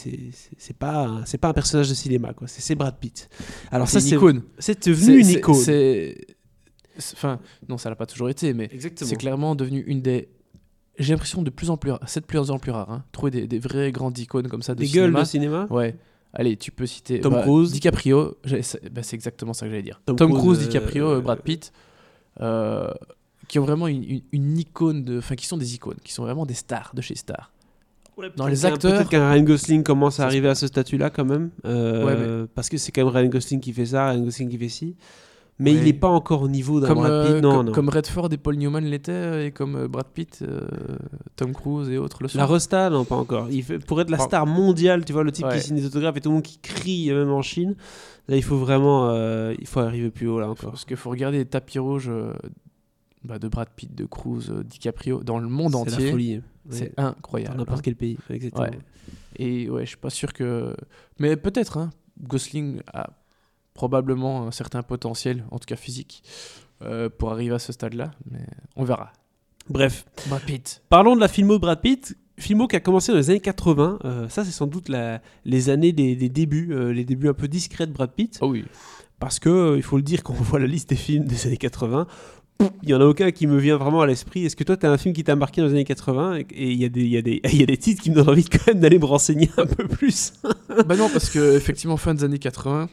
c'est pas un- c'est pas un personnage de cinéma quoi c'est c'est Brad Pitt alors ça c'est c'est une icône. c'est devenu une icône C'est. Enfin, non, ça l'a pas toujours été, mais c'est clairement devenu une des. J'ai l'impression de plus en plus, c'est de plus en plus rare, hein, trouver des, des vraies grandes icônes comme ça de des gueules cinéma. de cinéma Ouais. Allez, tu peux citer Tom bah, Cruise. DiCaprio. bah, c'est exactement ça que j'allais dire. Tom Tom, Cruise, Cruise, euh, DiCaprio, euh, Brad Pitt. euh, qui ont vraiment une, une- une icône de, enfin qui sont des icônes, qui sont vraiment des stars de chez Star. Dans les acteurs- Peut-être qu'un Ryan Gosling commence à arriver à ce statut-là quand même. euh, Ouais, Parce que c'est quand même Ryan Gosling qui fait ça, Ryan Gosling qui fait ci. Mais il n'est pas encore au niveau d'un Brad Pitt. euh, Non, comme, non. comme Redford et Paul Newman l'étaient, euh, et comme euh, Brad Pitt, euh, Tom Cruise et autres le sont. La Resta, non, pas encore. Il fait, pour être la star mondiale, tu vois, le type Ouais. qui signe des autographes et tout le monde qui crie, même en Chine. Là, il faut vraiment. euh, il faut arriver plus haut, là encore. Parce qu'il faut regarder les tapis rouges bah, de Brad Pitt, de Cruise, DiCaprio dans le monde C'est la entier. folie. C'est Ouais. incroyable. Dans n'importe hein. quel pays. Exactement. Et ouais, je suis pas sûr que. Mais peut-être, hein. Gosling a probablement un certain potentiel, en tout cas physique, euh, pour arriver à ce stade-là. Mais on verra. Bref, Brad Pitt. parlons de la filmo de Brad Pitt. Filmo qui a commencé dans les années 80. Euh, ça, c'est sans doute la- les années des, des débuts, euh, les débuts un peu discrets de Brad Pitt. Oh oui. Parce que, euh, il faut le dire, quand on voit la liste des films des années 80, pff, il y en a aucun qui me vient vraiment à l'esprit. Est-ce que toi, tu as un film qui t'a marqué dans les années 80 et il y, a des- il y, (laughs) y a des titres qui me donnent envie quand même d'aller me renseigner un peu plus? Bah non, parce que effectivement, fin des années 80,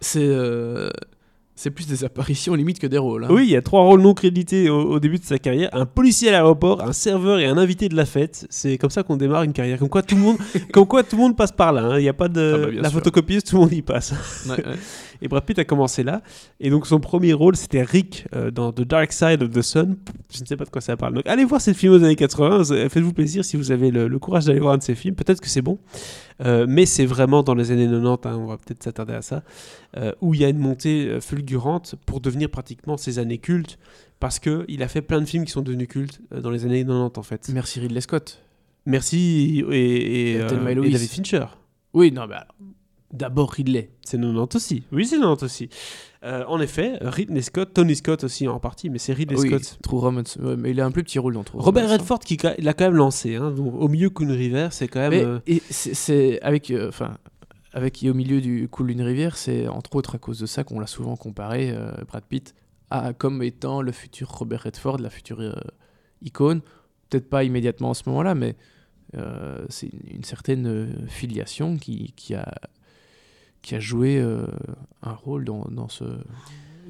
c'est. euh, C'est plus des apparitions limite que des rôles. hein. Oui, il y a trois rôles non crédités au, au début de sa carrière un policier à l'aéroport, un serveur et un invité de la fête. C'est comme ça qu'on démarre une carrière. Comme quoi tout le monde, (laughs) comme quoi, tout le monde passe par là. hein. Il n'y a pas de Ah bah, la sûr. photocopieuse, tout le monde y passe. Ouais, ouais. (laughs) Et Brad Pitt a commencé là. Et donc son premier rôle, c'était Rick euh, dans The Dark Side of the Sun. Je ne sais pas de quoi ça parle. Donc allez voir cette film aux années 80. Vous- Faites-vous plaisir si vous avez le, le courage d'aller voir un de ces films. Peut-être que c'est bon. Euh, mais c'est vraiment dans les années 90, hein, on va peut-être s'attarder à ça, euh, où il y a une montée euh, fulgurante pour devenir pratiquement ces années cultes. Parce qu'il a fait plein de films qui sont devenus cultes euh, dans les années 90 en fait. Merci Ridley Scott. Merci et, et, Et euh, et. David Fincher. Oui, non, mais alors, d'abord Ridley. C'est 90 aussi. Oui, c'est 90 aussi. Euh, en effet, Ridley Scott, Tony Scott aussi en partie, mais c'est Ridley oui, Scott. True Romance. Ouais, mais il a un plus petit rôle dans True Robert Romance, hein. Redford qui l'a quand même lancé. hein. Donc, au milieu Coon River, c'est quand même. Mais euh, et c'est- avec, euh, enfin, avec au milieu du Cool d'une rivière, c'est entre autres à cause de ça qu'on l'a souvent comparé euh, Brad Pitt à comme étant le futur Robert Redford, la future icône. Peut-être pas immédiatement à ce moment-là, mais euh, c'est une, une certaine filiation qui, qui a qui a joué euh, un rôle dans, dans ce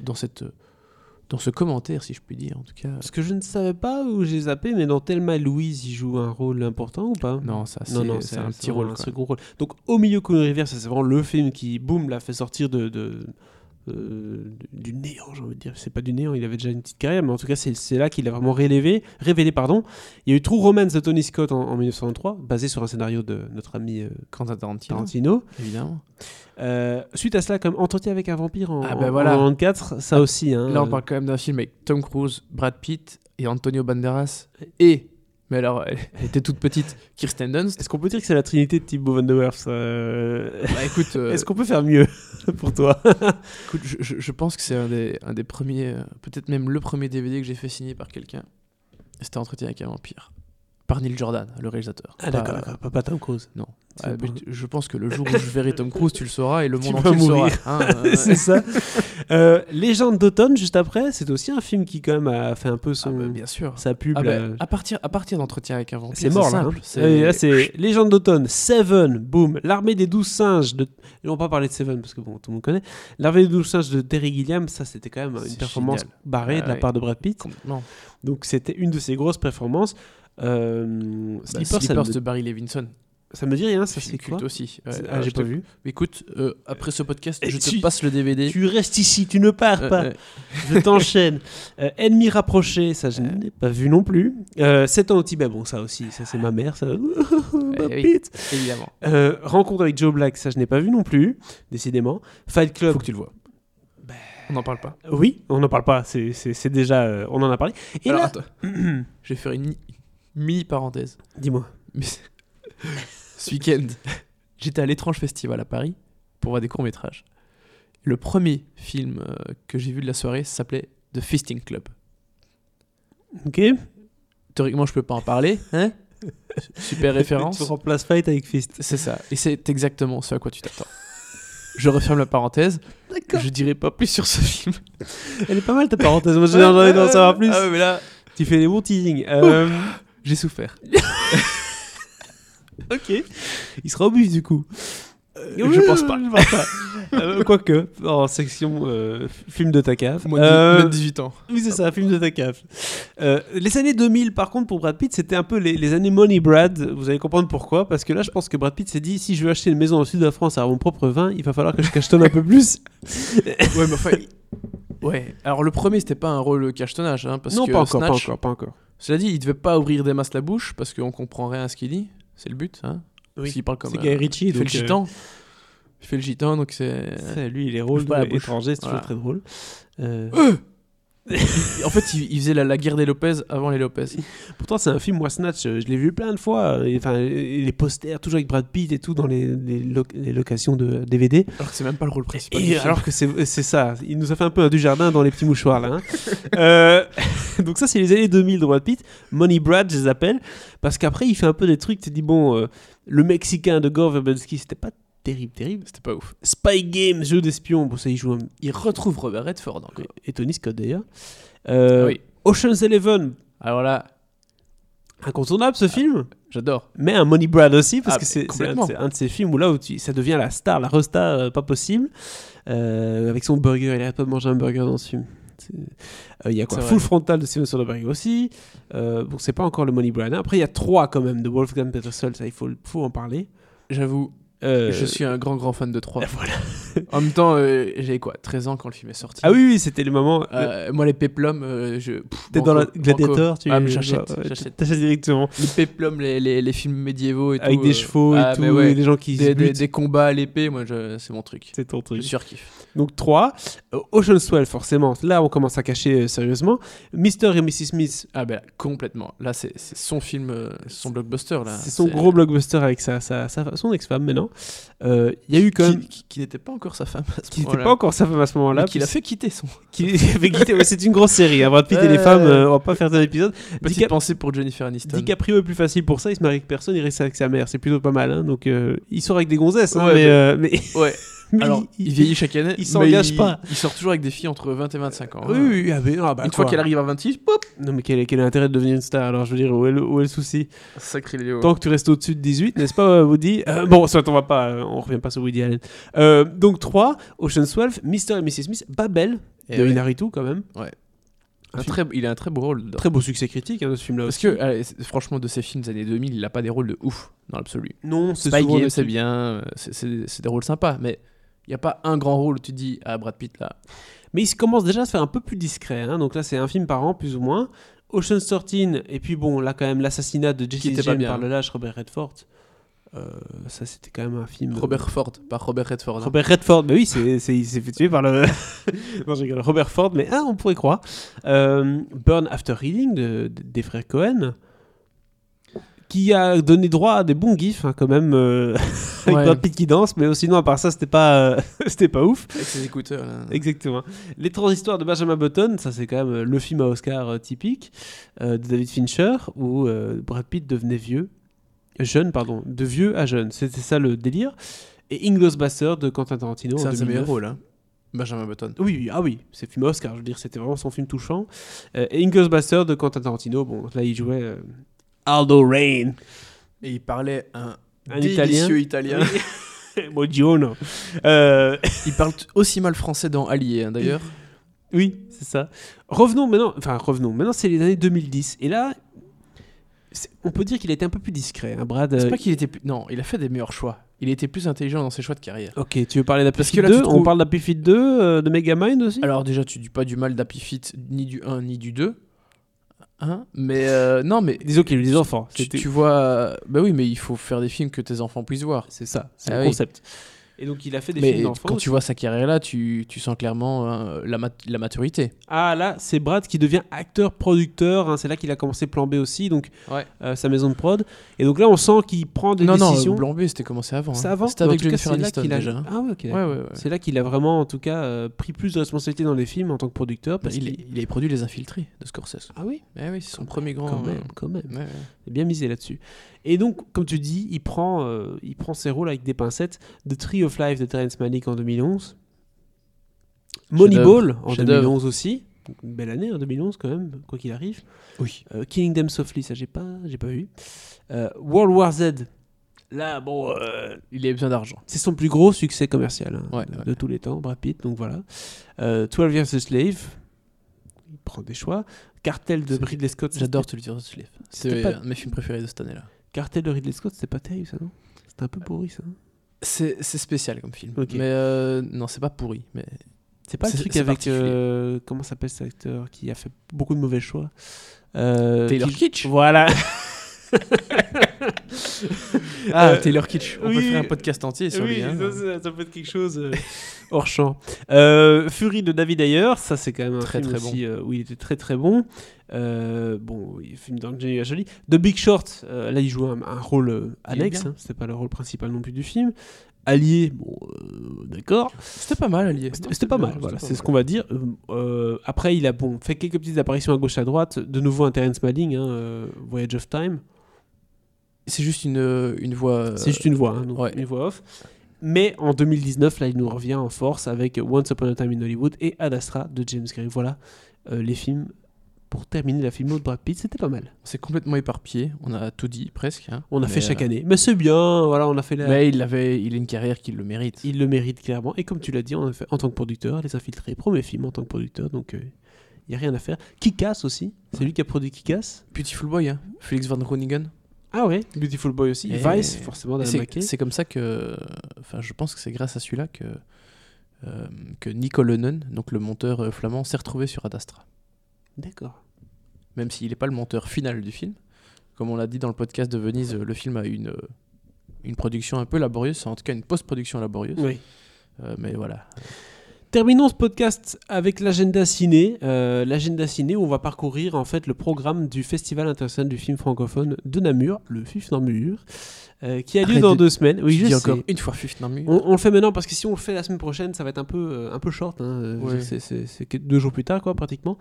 dans cette dans ce commentaire, si je puis dire, en tout cas. Ce que je ne savais pas où j'ai zappé, mais dans Thelma Louise, il joue un rôle important ou pas? Non, ça c'est Non, non, c'est un petit rôle. un second rôle. Donc, au milieu Coon River, ça c'est vraiment le film qui, boum, l'a fait sortir de, de, euh, du néant, j'ai envie de dire. C'est pas du néant, il avait déjà une petite carrière, mais en tout cas, c'est là qu'il a vraiment révélé, révélé. Pardon. Il y a eu True Romance de Tony Scott en, en 1993, basé sur un scénario de notre ami euh, Quentin Tarantino, Tarantino. évidemment. Euh, suite à cela, comme Entretien avec un vampire en, Ah ben en- voilà. en 94, ça aussi. Hein, Là, on parle quand même d'un film avec Tom Cruise, Brad Pitt et Antonio Banderas. Et, mais alors, elle était toute petite, Kirsten Dunst. Est-ce qu'on peut dire que c'est la trinité de Thibaut Van der Werf euh, Bah, écoute, euh, Est-ce qu'on peut faire mieux (laughs) pour toi? écoute, je, je- je pense que c'est un des, un des premiers, euh, peut-être même le premier DVD que j'ai fait signer par quelqu'un. C'était Entretien avec un vampire. Par Neil Jordan, le réalisateur. Ah Pas- d'accord, pas, pas Tom Cruise. Non. Ah, pas- je pense que le (laughs) jour où je verrai Tom Cruise, tu le sauras et le monde entier le saura. mourir. hein, (laughs) euh, c'est ça. Euh, Légende d'automne, juste après, c'est aussi un film qui quand même a fait un peu ah, son, bah, bien sûr. sa pub. Ah, bah, là. à partir, à partir d'Entretien avec un vampire, c'est mort là. hein. C'est- Ouais, là, c'est Légende d'automne, Seven, boom, l'armée des douze singes. De... On va pas parler de Seven parce que bon, tout le monde connaît. L'armée des douze singes de Terry Gilliam, ça c'était quand même une performance génial. barrée Ah de la ouais. part de Brad Pitt. Complètement. Donc c'était une de ses grosses performances. Euh, Bah, Sleepers me... de Barry Levinson. ça me dit rien, ça c'est quoi aussi. Ouais, C'est- euh, Ah, j'ai pas te- vu. Écoute, euh, après ce podcast, Et je te passe le DVD. Tu restes ici, tu ne pars Euh, pas. euh, Je t'enchaîne. (laughs) Euh, Ennemi rapproché, ça je n'ai pas vu non plus. Euh, 7 ans au Tibet, bon ça aussi, ça c'est ma mère, ça. (laughs) Eh (laughs) oui. Pitt. évidemment. Euh, Rencontre avec Joe Black, ça je n'ai pas vu non plus, décidément. Fight Club, Faut que tu le vois. On n'en parle pas. oui, on n'en parle pas, c'est- déjà, euh, on en a parlé. Et Alors, là, (clears throat) je vais faire une mini parenthèse. dis-moi. (laughs) Ce week-end, j'étais à l'étrange festival à Paris pour voir des courts-métrages. Le premier film euh, que j'ai vu de la soirée s'appelait The Fisting Club. Ok. Théoriquement, je peux pas en parler. Hein (laughs) Super référence. Tu remplaces Fight avec Fist. C'est ça. Et c'est exactement ce à quoi tu t'attends. Je referme la parenthèse. D'accord. Je dirai pas plus sur ce film. Elle est pas mal ta parenthèse, moi j'ai envie d'en savoir plus. Ah ouais, mais là, Tu fais des bons teasings. Euh, j'ai souffert. (laughs) ok. Il sera au bus du coup. je pense pas. (laughs) Je pense pas. Euh, Quoique, en section euh, film de ta cave. Moins de, Euh, moins de 18 ans. Oui, c'est ça, film de ta cave. Euh, les années 2000, par contre, pour Brad Pitt, c'était un peu les, les années Money Brad. Vous allez comprendre pourquoi. Parce que là, je pense que Brad Pitt s'est dit si je veux acheter une maison au sud de la France à mon propre vin, il va falloir que je cachetonne un peu plus. (laughs) Ouais, mais enfin. Ouais, alors le premier c'était pas un rôle cachetonnage, hein, parce non, que pas encore, Snatch, pas encore, pas encore. Cela dit, il devait pas ouvrir des masses la bouche parce qu'on comprend rien à ce qu'il dit. C'est le but, hein. Parce qu'il parle comme C'est Guy Ritchie. Il fait le euh, gitan. Il fait le gitan, donc c'est. lui, pas la bouche. étrangers, c'est toujours très drôle. Euh, En fait, il, il faisait la, la guerre des Lopez avant les Lopez. Pourtant, c'est un film, moi, Snatch, euh, je l'ai vu plein de fois. Et, Enfin, les posters, toujours avec Brad Pitt et tout, dans les, les loc- les locations de DVD. Alors que c'est même pas le rôle principal. Et alors que c'est c'est ça, il nous a fait un peu un du jardin dans les petits mouchoirs là. hein. (laughs) Euh, donc ça c'est les années 2000 de Brad Pitt, Money Brad je les appelle, parce qu'après il fait un peu des trucs, tu te dis bon, euh, le Mexicain de Gore Verbinski c'était pas terrible, terrible. C'était pas ouf. Spy Game, jeu d'espion, bon ça il joue. Il retrouve Robert Redford encore. et Tony Scott d'ailleurs. Euh, Ah oui. Ocean's Eleven, Alors là, incontournable ce film, j'adore. mais un Money Brad aussi parce Ah, que c'est un, de ces- un de ces films où là où tu- ça devient la star, la resta euh, pas possible, Euh, avec son burger, il arrête pas de manger un burger dans ce film. Euh, Il y a quoi? C'est vrai. Full Frontal de Steven Soderbergh aussi. Euh, bon, c'est pas encore le Money Brad. hein. Après, il y a trois quand même de Wolfgang Peterson, ça il faut, faut en parler. J'avoue, Euh, je suis un grand grand fan de 3. (laughs) Voilà. en même temps, euh, j'avais quoi 13 ans quand le film est sorti. Ah oui, oui, c'était le moment. Euh, moi, les péplums, je. T'es dans la Gladiator, tu Ah, j'achète. T'achètes directement. Les péplums, les, les, les films médiévaux et Avec tout. des chevaux ah, et tout, mais ouais. et des gens qui des, des, des combats à l'épée, moi, je- c'est mon truc. C'est ton Je truc. surkiffe. Donc 3. Ocean's 12, forcément. Là, on commence à cacher sérieusement. Mr. et Mrs. Smith, Ah ben complètement. Là, c'est son film, son blockbuster là. c'est son gros blockbuster avec sa, sa, sa- son ex-femme maintenant. Euh, Il y a eu quand même. qui, n'était pas encore sa femme à ce Qui n'était moment-là. pas encore sa femme à ce moment-là. Qui l'a fait quitter son. qui avait quitté- ouais, c'est une grosse série. Hein. Brad Pitt et les Ouais. femmes, euh, on va pas faire un épisode. Petite Dica- pensée pour Jennifer Aniston. DiCaprio est plus facile pour ça. Il se marie avec personne, il reste avec sa mère. C'est plutôt pas mal. hein. Donc euh, il sort avec des gonzesses. hein, Ouais, mais, mais- euh, mais- Ouais. (laughs) mais Alors, il, vieillit chaque année. il s'engage pas. Il sort toujours avec des filles entre 20 et 25 ans. Oui, hein. oui, ah, mais bah, Une quoi. fois qu'elle arrive à 26, pop Non, mais quel est, quel est l'intérêt de devenir une star Alors, je veux dire, où est le, où est le souci? Sacré Léo. Tant que tu restes au-dessus de 18, n'est-ce pas, euh, Woody? Euh, Bon, soit on va pas, euh, on revient pas sur Woody Allen. Euh, donc 3, Ocean's 12, Mr. et Mrs. Smith, Babel, Et de ouais. Inaritu quand même. Ouais. Un très, il a un très beau rôle dedans. Très beau succès critique, hein, ce film-là Parce aussi. que, allez, franchement, de ces films des années 2000, il a pas des rôles de ouf dans l'absolu. Non, c'est souvent c'est bien, c'est des rôles sympas, mais il n'y a pas un grand rôle où tu te dis, ah, Brad Pitt là. Mais il commence déjà à se faire un peu plus discret. hein. Donc là, c'est un film par an, plus ou moins. Ocean's 13, et puis bon, là, quand même, l'assassinat de Jesse James par le lâche Robert Redford. Euh, ça, c'était quand même un film. euh, Robert Ford, pas Robert Redford. hein. Robert Redford, bah oui, c'est, c'est- il s'est fait tuer par le. (laughs) non, je rigole. Robert Ford, mais ah, on pourrait croire. Euh, Burn After Reading de- de- des frères Cohen, qui a donné droit à des bons gifs, hein, quand même, euh, (laughs) avec Ouais. Brad Pitt qui danse, mais sinon, à part ça, c'était pas, euh, (laughs) c'était pas ouf. Avec ses écouteurs là. Exactement. Les histoires de Benjamin Button, ça c'est quand même euh, le film à Oscar euh, typique euh, de David Fincher où euh, Brad Pitt devenait vieux, jeune pardon, de vieux à jeune. C'était ça le délire. Et Inglourious Bastard de Quentin Tarantino C'est un de ses 2009. meilleurs rôles, hein. Benjamin Button. Oui, oui, ah oui, c'est film Oscar, je veux dire, c'était vraiment son film touchant. Euh, et Inglourious Bastard de Quentin Tarantino, bon, là il jouait euh, Aldo Rain, Et il parlait un, Un délicieux italien. (laughs) Buongiorno. Euh, il parle aussi mal français dans Allié, hein, d'ailleurs. (laughs) Oui, c'est ça. Revenons maintenant, enfin revenons. Maintenant, c'est les années 2010. Et là, on peut dire qu'il a été un peu plus discret, hein, Brad. C'est euh, pas qu'il était plus... Non, il a fait des meilleurs choix. Il était plus intelligent dans ses choix de carrière. Ok, tu veux parler d'Happy Feet que là, 2 tu trouves- On parle d'Happy Feet 2, euh, de Megamind aussi Alors déjà, tu dis pas du mal d'Happy Feet, ni du 1, ni du 2. Hein Mais euh, non, mais... Disons qu'il y a eu des enfants. Tu, vois... Bah oui, mais il faut faire des films que tes enfants puissent voir. C'est ça, c'est Ah le oui. concept. Et donc, il a fait des Mais films d'enfants. quand aussi. tu vois sa carrière là, tu, tu sens clairement euh, la, mat- la maturité. Ah là, c'est Brad qui devient acteur-producteur. hein, c'est là qu'il a commencé Plan B aussi, donc Ouais. euh, sa maison de prod. Et donc là, on sent qu'il prend des non, décisions. non, Blanc B, c'était commencé avant. Hein. avant C'était avec Jennifer Aniston qu'il a- déjà. hein. Ah ouais, ok. Ouais. C'est là qu'il a vraiment, en tout cas, euh, pris plus de responsabilités dans les films en tant que producteur. Parce il, qu'il- il avait produit Les Infiltrés de Scorsese. Ah oui Eh oui, c'est son premier grand. Quand même, quand même. bien misé là-dessus. Et donc, comme tu dis, il prend, euh, il prend ses rôles avec des pincettes. The Tree of Life de Terrence Malick en 2011. Moneyball en Chef-d'œuvre. 2011 aussi. Donc, une belle année en 2011 quand même, quoi qu'il arrive. Oui. Euh, Killing Them Softly, ça j'ai pas, j'ai pas vu. Euh, World War Z. Là, bon, euh, Il a besoin d'argent. c'est son plus gros succès commercial hein, Ouais, de, ouais. tous les temps, Brad Pitt. Donc voilà. Euh, 12 Years a Slave. Il prend des choix. Cartel de Ridley Scott. J'adore c'était- Tully Slave. C'était C'est pas- un de mes films préférés de cette année-là. Cartel de Ridley Scott, c'était pas terrible ça, non? C'était un peu pourri ça. C'est c'est spécial comme film. Mais euh, non, c'est pas pourri. Mais C'est pas le C'est- truc c'est avec. euh, comment s'appelle cet acteur qui a fait beaucoup de mauvais choix? Euh, Taylor qui- Kitsch. Voilà. (laughs) (laughs) Ah, Euh, Taylor Kitsch. On oui. peut faire un podcast entier sur oui, lui. hein. ça, peut être quelque chose (laughs) hors champ. Fury de David Ayer, ça c'est quand même un Très, film très aussi euh, où il était très très bon. Euh, bon, il film d'Angelina Jolie. The Big Short, euh, là il joue un, un rôle euh, annexe, hein, c'était pas le rôle principal non plus du film. Allié, bon, d'accord. C'était pas mal, Allié. C'était pas mal, voilà, c'est ce qu'on va dire. Après, il a bon, fait quelques petites apparitions à gauche à droite. De nouveau un Terrence Malling, hein, Voyage of Time. C'est juste une, une voix. C'est juste une voix, hein, donc ouais. une voix off. Mais en 2019, là, il nous revient en force avec Once Upon a Time in Hollywood et Ad Astra de James Gray. Voilà euh, les films. Pour terminer la filmo de Brad Pitt, c'était pas mal. C'est complètement éparpillé. On a tout dit presque. hein. On a Mais, fait chaque euh, année. Mais c'est bien, voilà, on a fait la... Mais il, avait, il a une carrière qui le mérite. Il le mérite clairement. Et comme tu l'as dit, on a fait en tant que producteur, Les Infiltrés, premier film en tant que producteur, donc il n'y a rien à faire. Kick-Ass aussi, c'est lui qui a produit Kick-Ass. Beautiful Boy, hein. Félix Van Groningen. Ah ouais, Beautiful Boy aussi. Et- Vice, forcément, C'est comme ça que. Enfin, je pense que c'est grâce à celui-là que. euh, que Nico Lennon, donc le monteur euh, flamand, s'est retrouvé sur Ad Astra. D'accord. Même s'il n'est pas le monteur final du film. Comme on l'a dit dans le podcast de Venise, le film a eu une, euh, une production un peu laborieuse, en tout cas une post-production laborieuse. Oui. Euh, mais voilà. Terminons ce podcast avec l'agenda ciné. Euh, l'agenda ciné où on va parcourir en fait le programme du Festival international du film francophone de Namur, le FIF Namur, euh, qui a lieu Arrête dans de- deux semaines. Oui, je dis encore une fois Fifth. On, on le fait maintenant parce que si on le fait la semaine prochaine, ça va être un peu, euh, un peu short. hein, euh, Ouais. c'est- deux jours plus tard, quoi, pratiquement.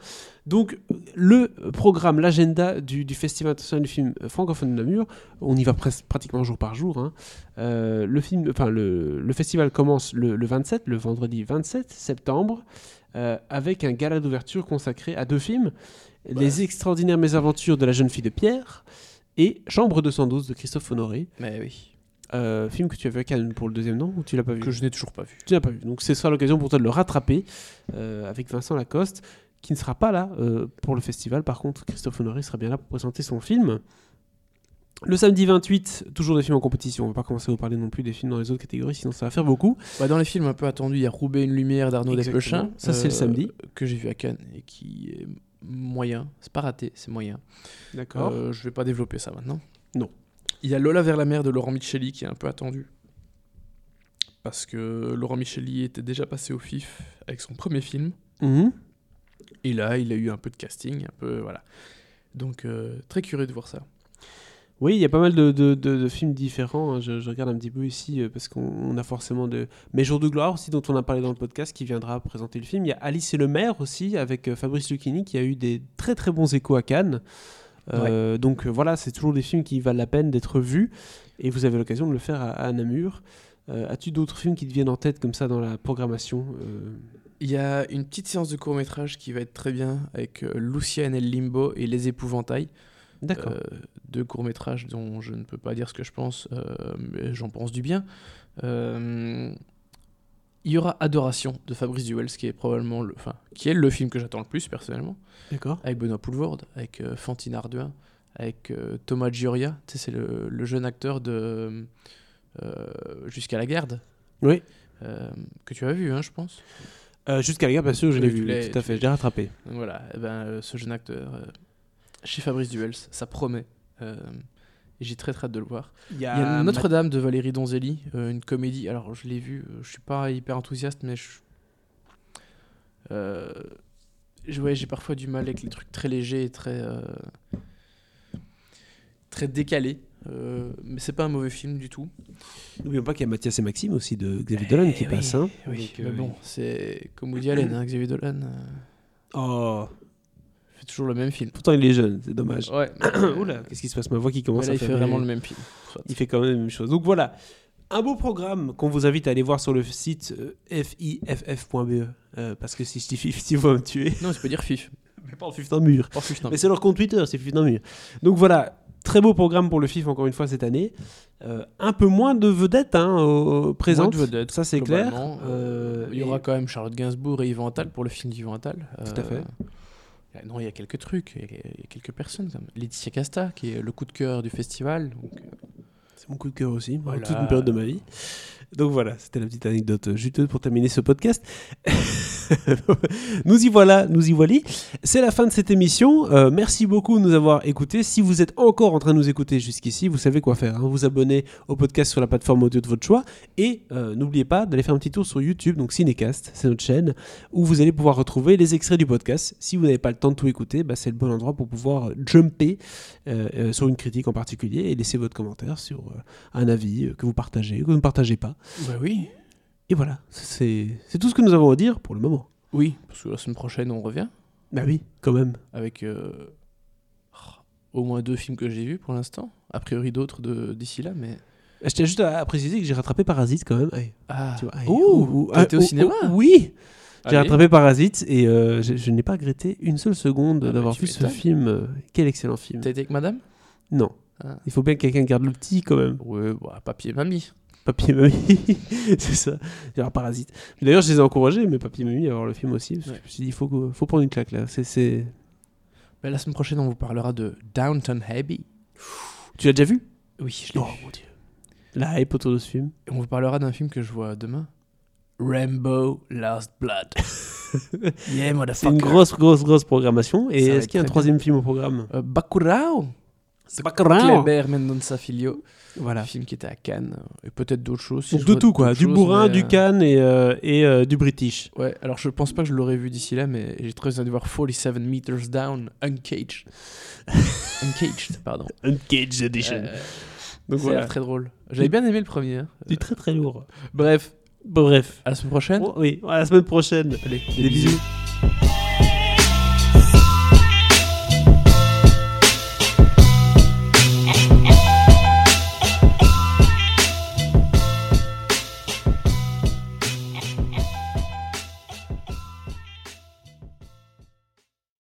Donc, le programme, l'agenda du, du Festival international du film euh, francophone de Namur, on y va pratiquement jour par jour. hein. Euh, le, film, enfin, le, le festival commence le, le 27, le vendredi 27 septembre, euh, avec un gala d'ouverture consacré à deux films Les extraordinaires mésaventures de la jeune fille de Pierre et Chambre 212 de Christophe Honoré. Mais oui. Euh, film que tu as vu à Cannes pour le deuxième nom ou tu l'as pas vu Que je n'ai toujours pas vu. tu n'as pas vu. Donc ce sera l'occasion pour toi de le rattraper euh, avec Vincent Lacoste, qui ne sera pas là euh, pour le festival. Par contre, Christophe Honoré sera bien là pour présenter son film. Le samedi 28, toujours des films en compétition. On va pas commencer à vous parler non plus des films dans les autres catégories, sinon ça va faire beaucoup. Bah, dans les films un peu attendus, il y a Roubaix une lumière d'Arnaud. Desplechin. Ça, c'est le samedi. Que j'ai vu à Cannes et qui est moyen. C'est pas raté, c'est moyen. D'accord. Euh, je vais pas développer ça maintenant. Non. Il y a Lola vers la mer de Laurent Micheli qui est un peu attendu. Parce que Laurent Micheli était déjà passé au FIF avec son premier film. Mhm. Et là, il a eu un peu de casting, un peu. Voilà. Donc, euh, très curieux de voir ça. Oui, il y a pas mal de, de- de- de films différents. hein. Je, je regarde un petit peu ici euh, parce qu'on on a forcément de. Mes Jours de gloire aussi, dont on a parlé dans le podcast, qui viendra présenter le film. Il y a Alice et le maire aussi, avec euh, Fabrice Lucchini, qui a eu des très très bons échos à Cannes. Euh, Donc voilà, c'est toujours des films qui valent la peine d'être vus. Et vous avez l'occasion de le faire à, à Namur. As-tu d'autres films qui te viennent en tête comme ça dans la programmation Il y a une petite séance de court-métrage qui va être très bien avec Lucienne et le Limbo et Les Épouvantails. D'accord. Euh, deux courts-métrages dont je ne peux pas dire ce que je pense, euh, mais j'en pense du bien. Euh, il y aura Adoration de Fabrice Duels, qui est probablement le, enfin, qui est le film que j'attends le plus personnellement, D'accord. avec Benoît Poulvorde, avec euh, Fantine Ardouin, avec Thomas Gioria, tu sais, c'est le, le jeune acteur de Jusqu'à la garde, Oui. que tu as vu, hein, je pense. Jusqu'à la gare, bien sûr, je l'ai vu. Tout à fait, l'as- j'ai rattrapé. Voilà, eh ben, ce jeune acteur chez Fabrice Duels, ça promet. euh, et j'ai très très hâte de le voir. Il y a Notre-Dame de Valérie Donzelli, euh, une comédie. Alors je l'ai vu, euh, je suis pas hyper enthousiaste, mais je. Euh, je- ouais, j'ai parfois du mal avec les trucs très légers et très. euh, très décalés. Euh, mais c'est pas un mauvais film du tout. N'oublions pas qu'il y a Mathias et Maxime aussi de Xavier Dolan qui Eh passe. oui, hein. Oui, Donc, mais bon, c'est comme Woody Allen, hein, Xavier Dolan. euh, Oh, fait toujours le même film. pourtant il est jeune, c'est dommage. Ouais. (coughs) Oula, qu'est-ce qui se passe? Ma voix qui commence là, à il faire fait vraiment le même film. Soit. Il fait quand même la même chose. Donc voilà, un beau programme qu'on vous invite à aller voir sur le site euh, fiff.be. euh, parce que si je dis fiff, tu vas me tuer. Non, tu peux dire FIF. (laughs) Mais pas en fiff d'un mur. Pas FIF, non. Mais c'est leur compte Twitter, c'est fiff d'un mur. Donc voilà, très beau programme pour le FIF encore une fois cette année. Euh, un peu moins de vedettes hein, présentes. Moins de vedettes, ça c'est clair. Euh, Il y et- aura quand même Charlotte Gainsbourg et Yvan Attal pour le film d'Yvan Attal. Tout à fait. Il y a- Non, il y a quelques trucs, il y a, quelques personnes. Laetitia Casta, qui est le coup de cœur du festival. donc, euh, C'est mon coup de cœur aussi, Voilà. toute une période de ma vie. Donc voilà, c'était la petite anecdote juteuse pour terminer ce podcast. (laughs) nous y voilà, nous y voilà. C'est la fin de cette émission. Euh, merci beaucoup de nous avoir écoutés. Si vous êtes encore en train de nous écouter jusqu'ici, vous savez quoi faire. hein. Vous abonnez au podcast sur la plateforme audio de votre choix. Et euh, n'oubliez pas d'aller faire un petit tour sur YouTube, donc Cinécast, c'est notre chaîne, où vous allez pouvoir retrouver les extraits du podcast. Si vous n'avez pas le temps de tout écouter, bah, c'est le bon endroit pour pouvoir jumper euh, sur une critique en particulier et laisser votre commentaire sur un avis que vous partagez, que vous ne partagez pas. Bah oui. Et voilà, c'est tout ce que nous avons à dire pour le moment. Oui, parce que la semaine prochaine, on revient Bah oui, quand même. avec euh, au moins deux films que j'ai vus pour l'instant. A priori d'autres d'ici là, mais. Je tiens juste à, à préciser que j'ai rattrapé Parasite quand même. Allez, Ah, tu vois, allez, t'as été ah, au ouh, cinéma Oui J'ai rattrapé Parasite et euh, je, je n'ai pas regretté une seule seconde Ah bah, d'avoir tu vu ce film. Quel excellent film. T'as été avec madame? Non. Ah. Il faut bien que quelqu'un garde le petit quand même. Ouais, bah, papier mamie. Papier Mamie, (laughs) c'est ça. Genre Parasite. D'ailleurs, je les ai encouragés, mais Papier Mamie, à voir le film aussi. Parce que Ouais. je me suis dit, il faut, prendre une claque là. C'est, c'est... Bah, la semaine prochaine, on vous parlera de Downton Abbey. Tu l'as déjà vu? Oui, je l'ai Oh vu. mon dieu. La hype autour de ce film. Et on vous parlera d'un film que je vois demain. Rambo Last Blood. (laughs) yeah, motherfucker. C'est une grosse, grosse, grosse programmation. Et est-ce qu'il y a un troisième film au programme? Euh, Bacurau. C'est pas grave. Kleber Mendonça Filho. Voilà. Un film qui était à Cannes. Et peut-être d'autres choses. si Donc de tout quoi, du choses, bourrin, mais, du euh, Cannes et, euh, et euh, du British. Ouais, alors je pense pas que je l'aurais vu d'ici là, mais j'ai très envie de voir 47 Meters Down, Uncaged. (laughs) Uncaged, pardon. Uncaged Edition. Euh, Donc ça a l'air voilà, très drôle. J'avais bien aimé le premier. hein. du très très lourd. Bref, Bon, bref. à la semaine prochaine. Bon, oui, à la semaine prochaine. Allez, Des bisous.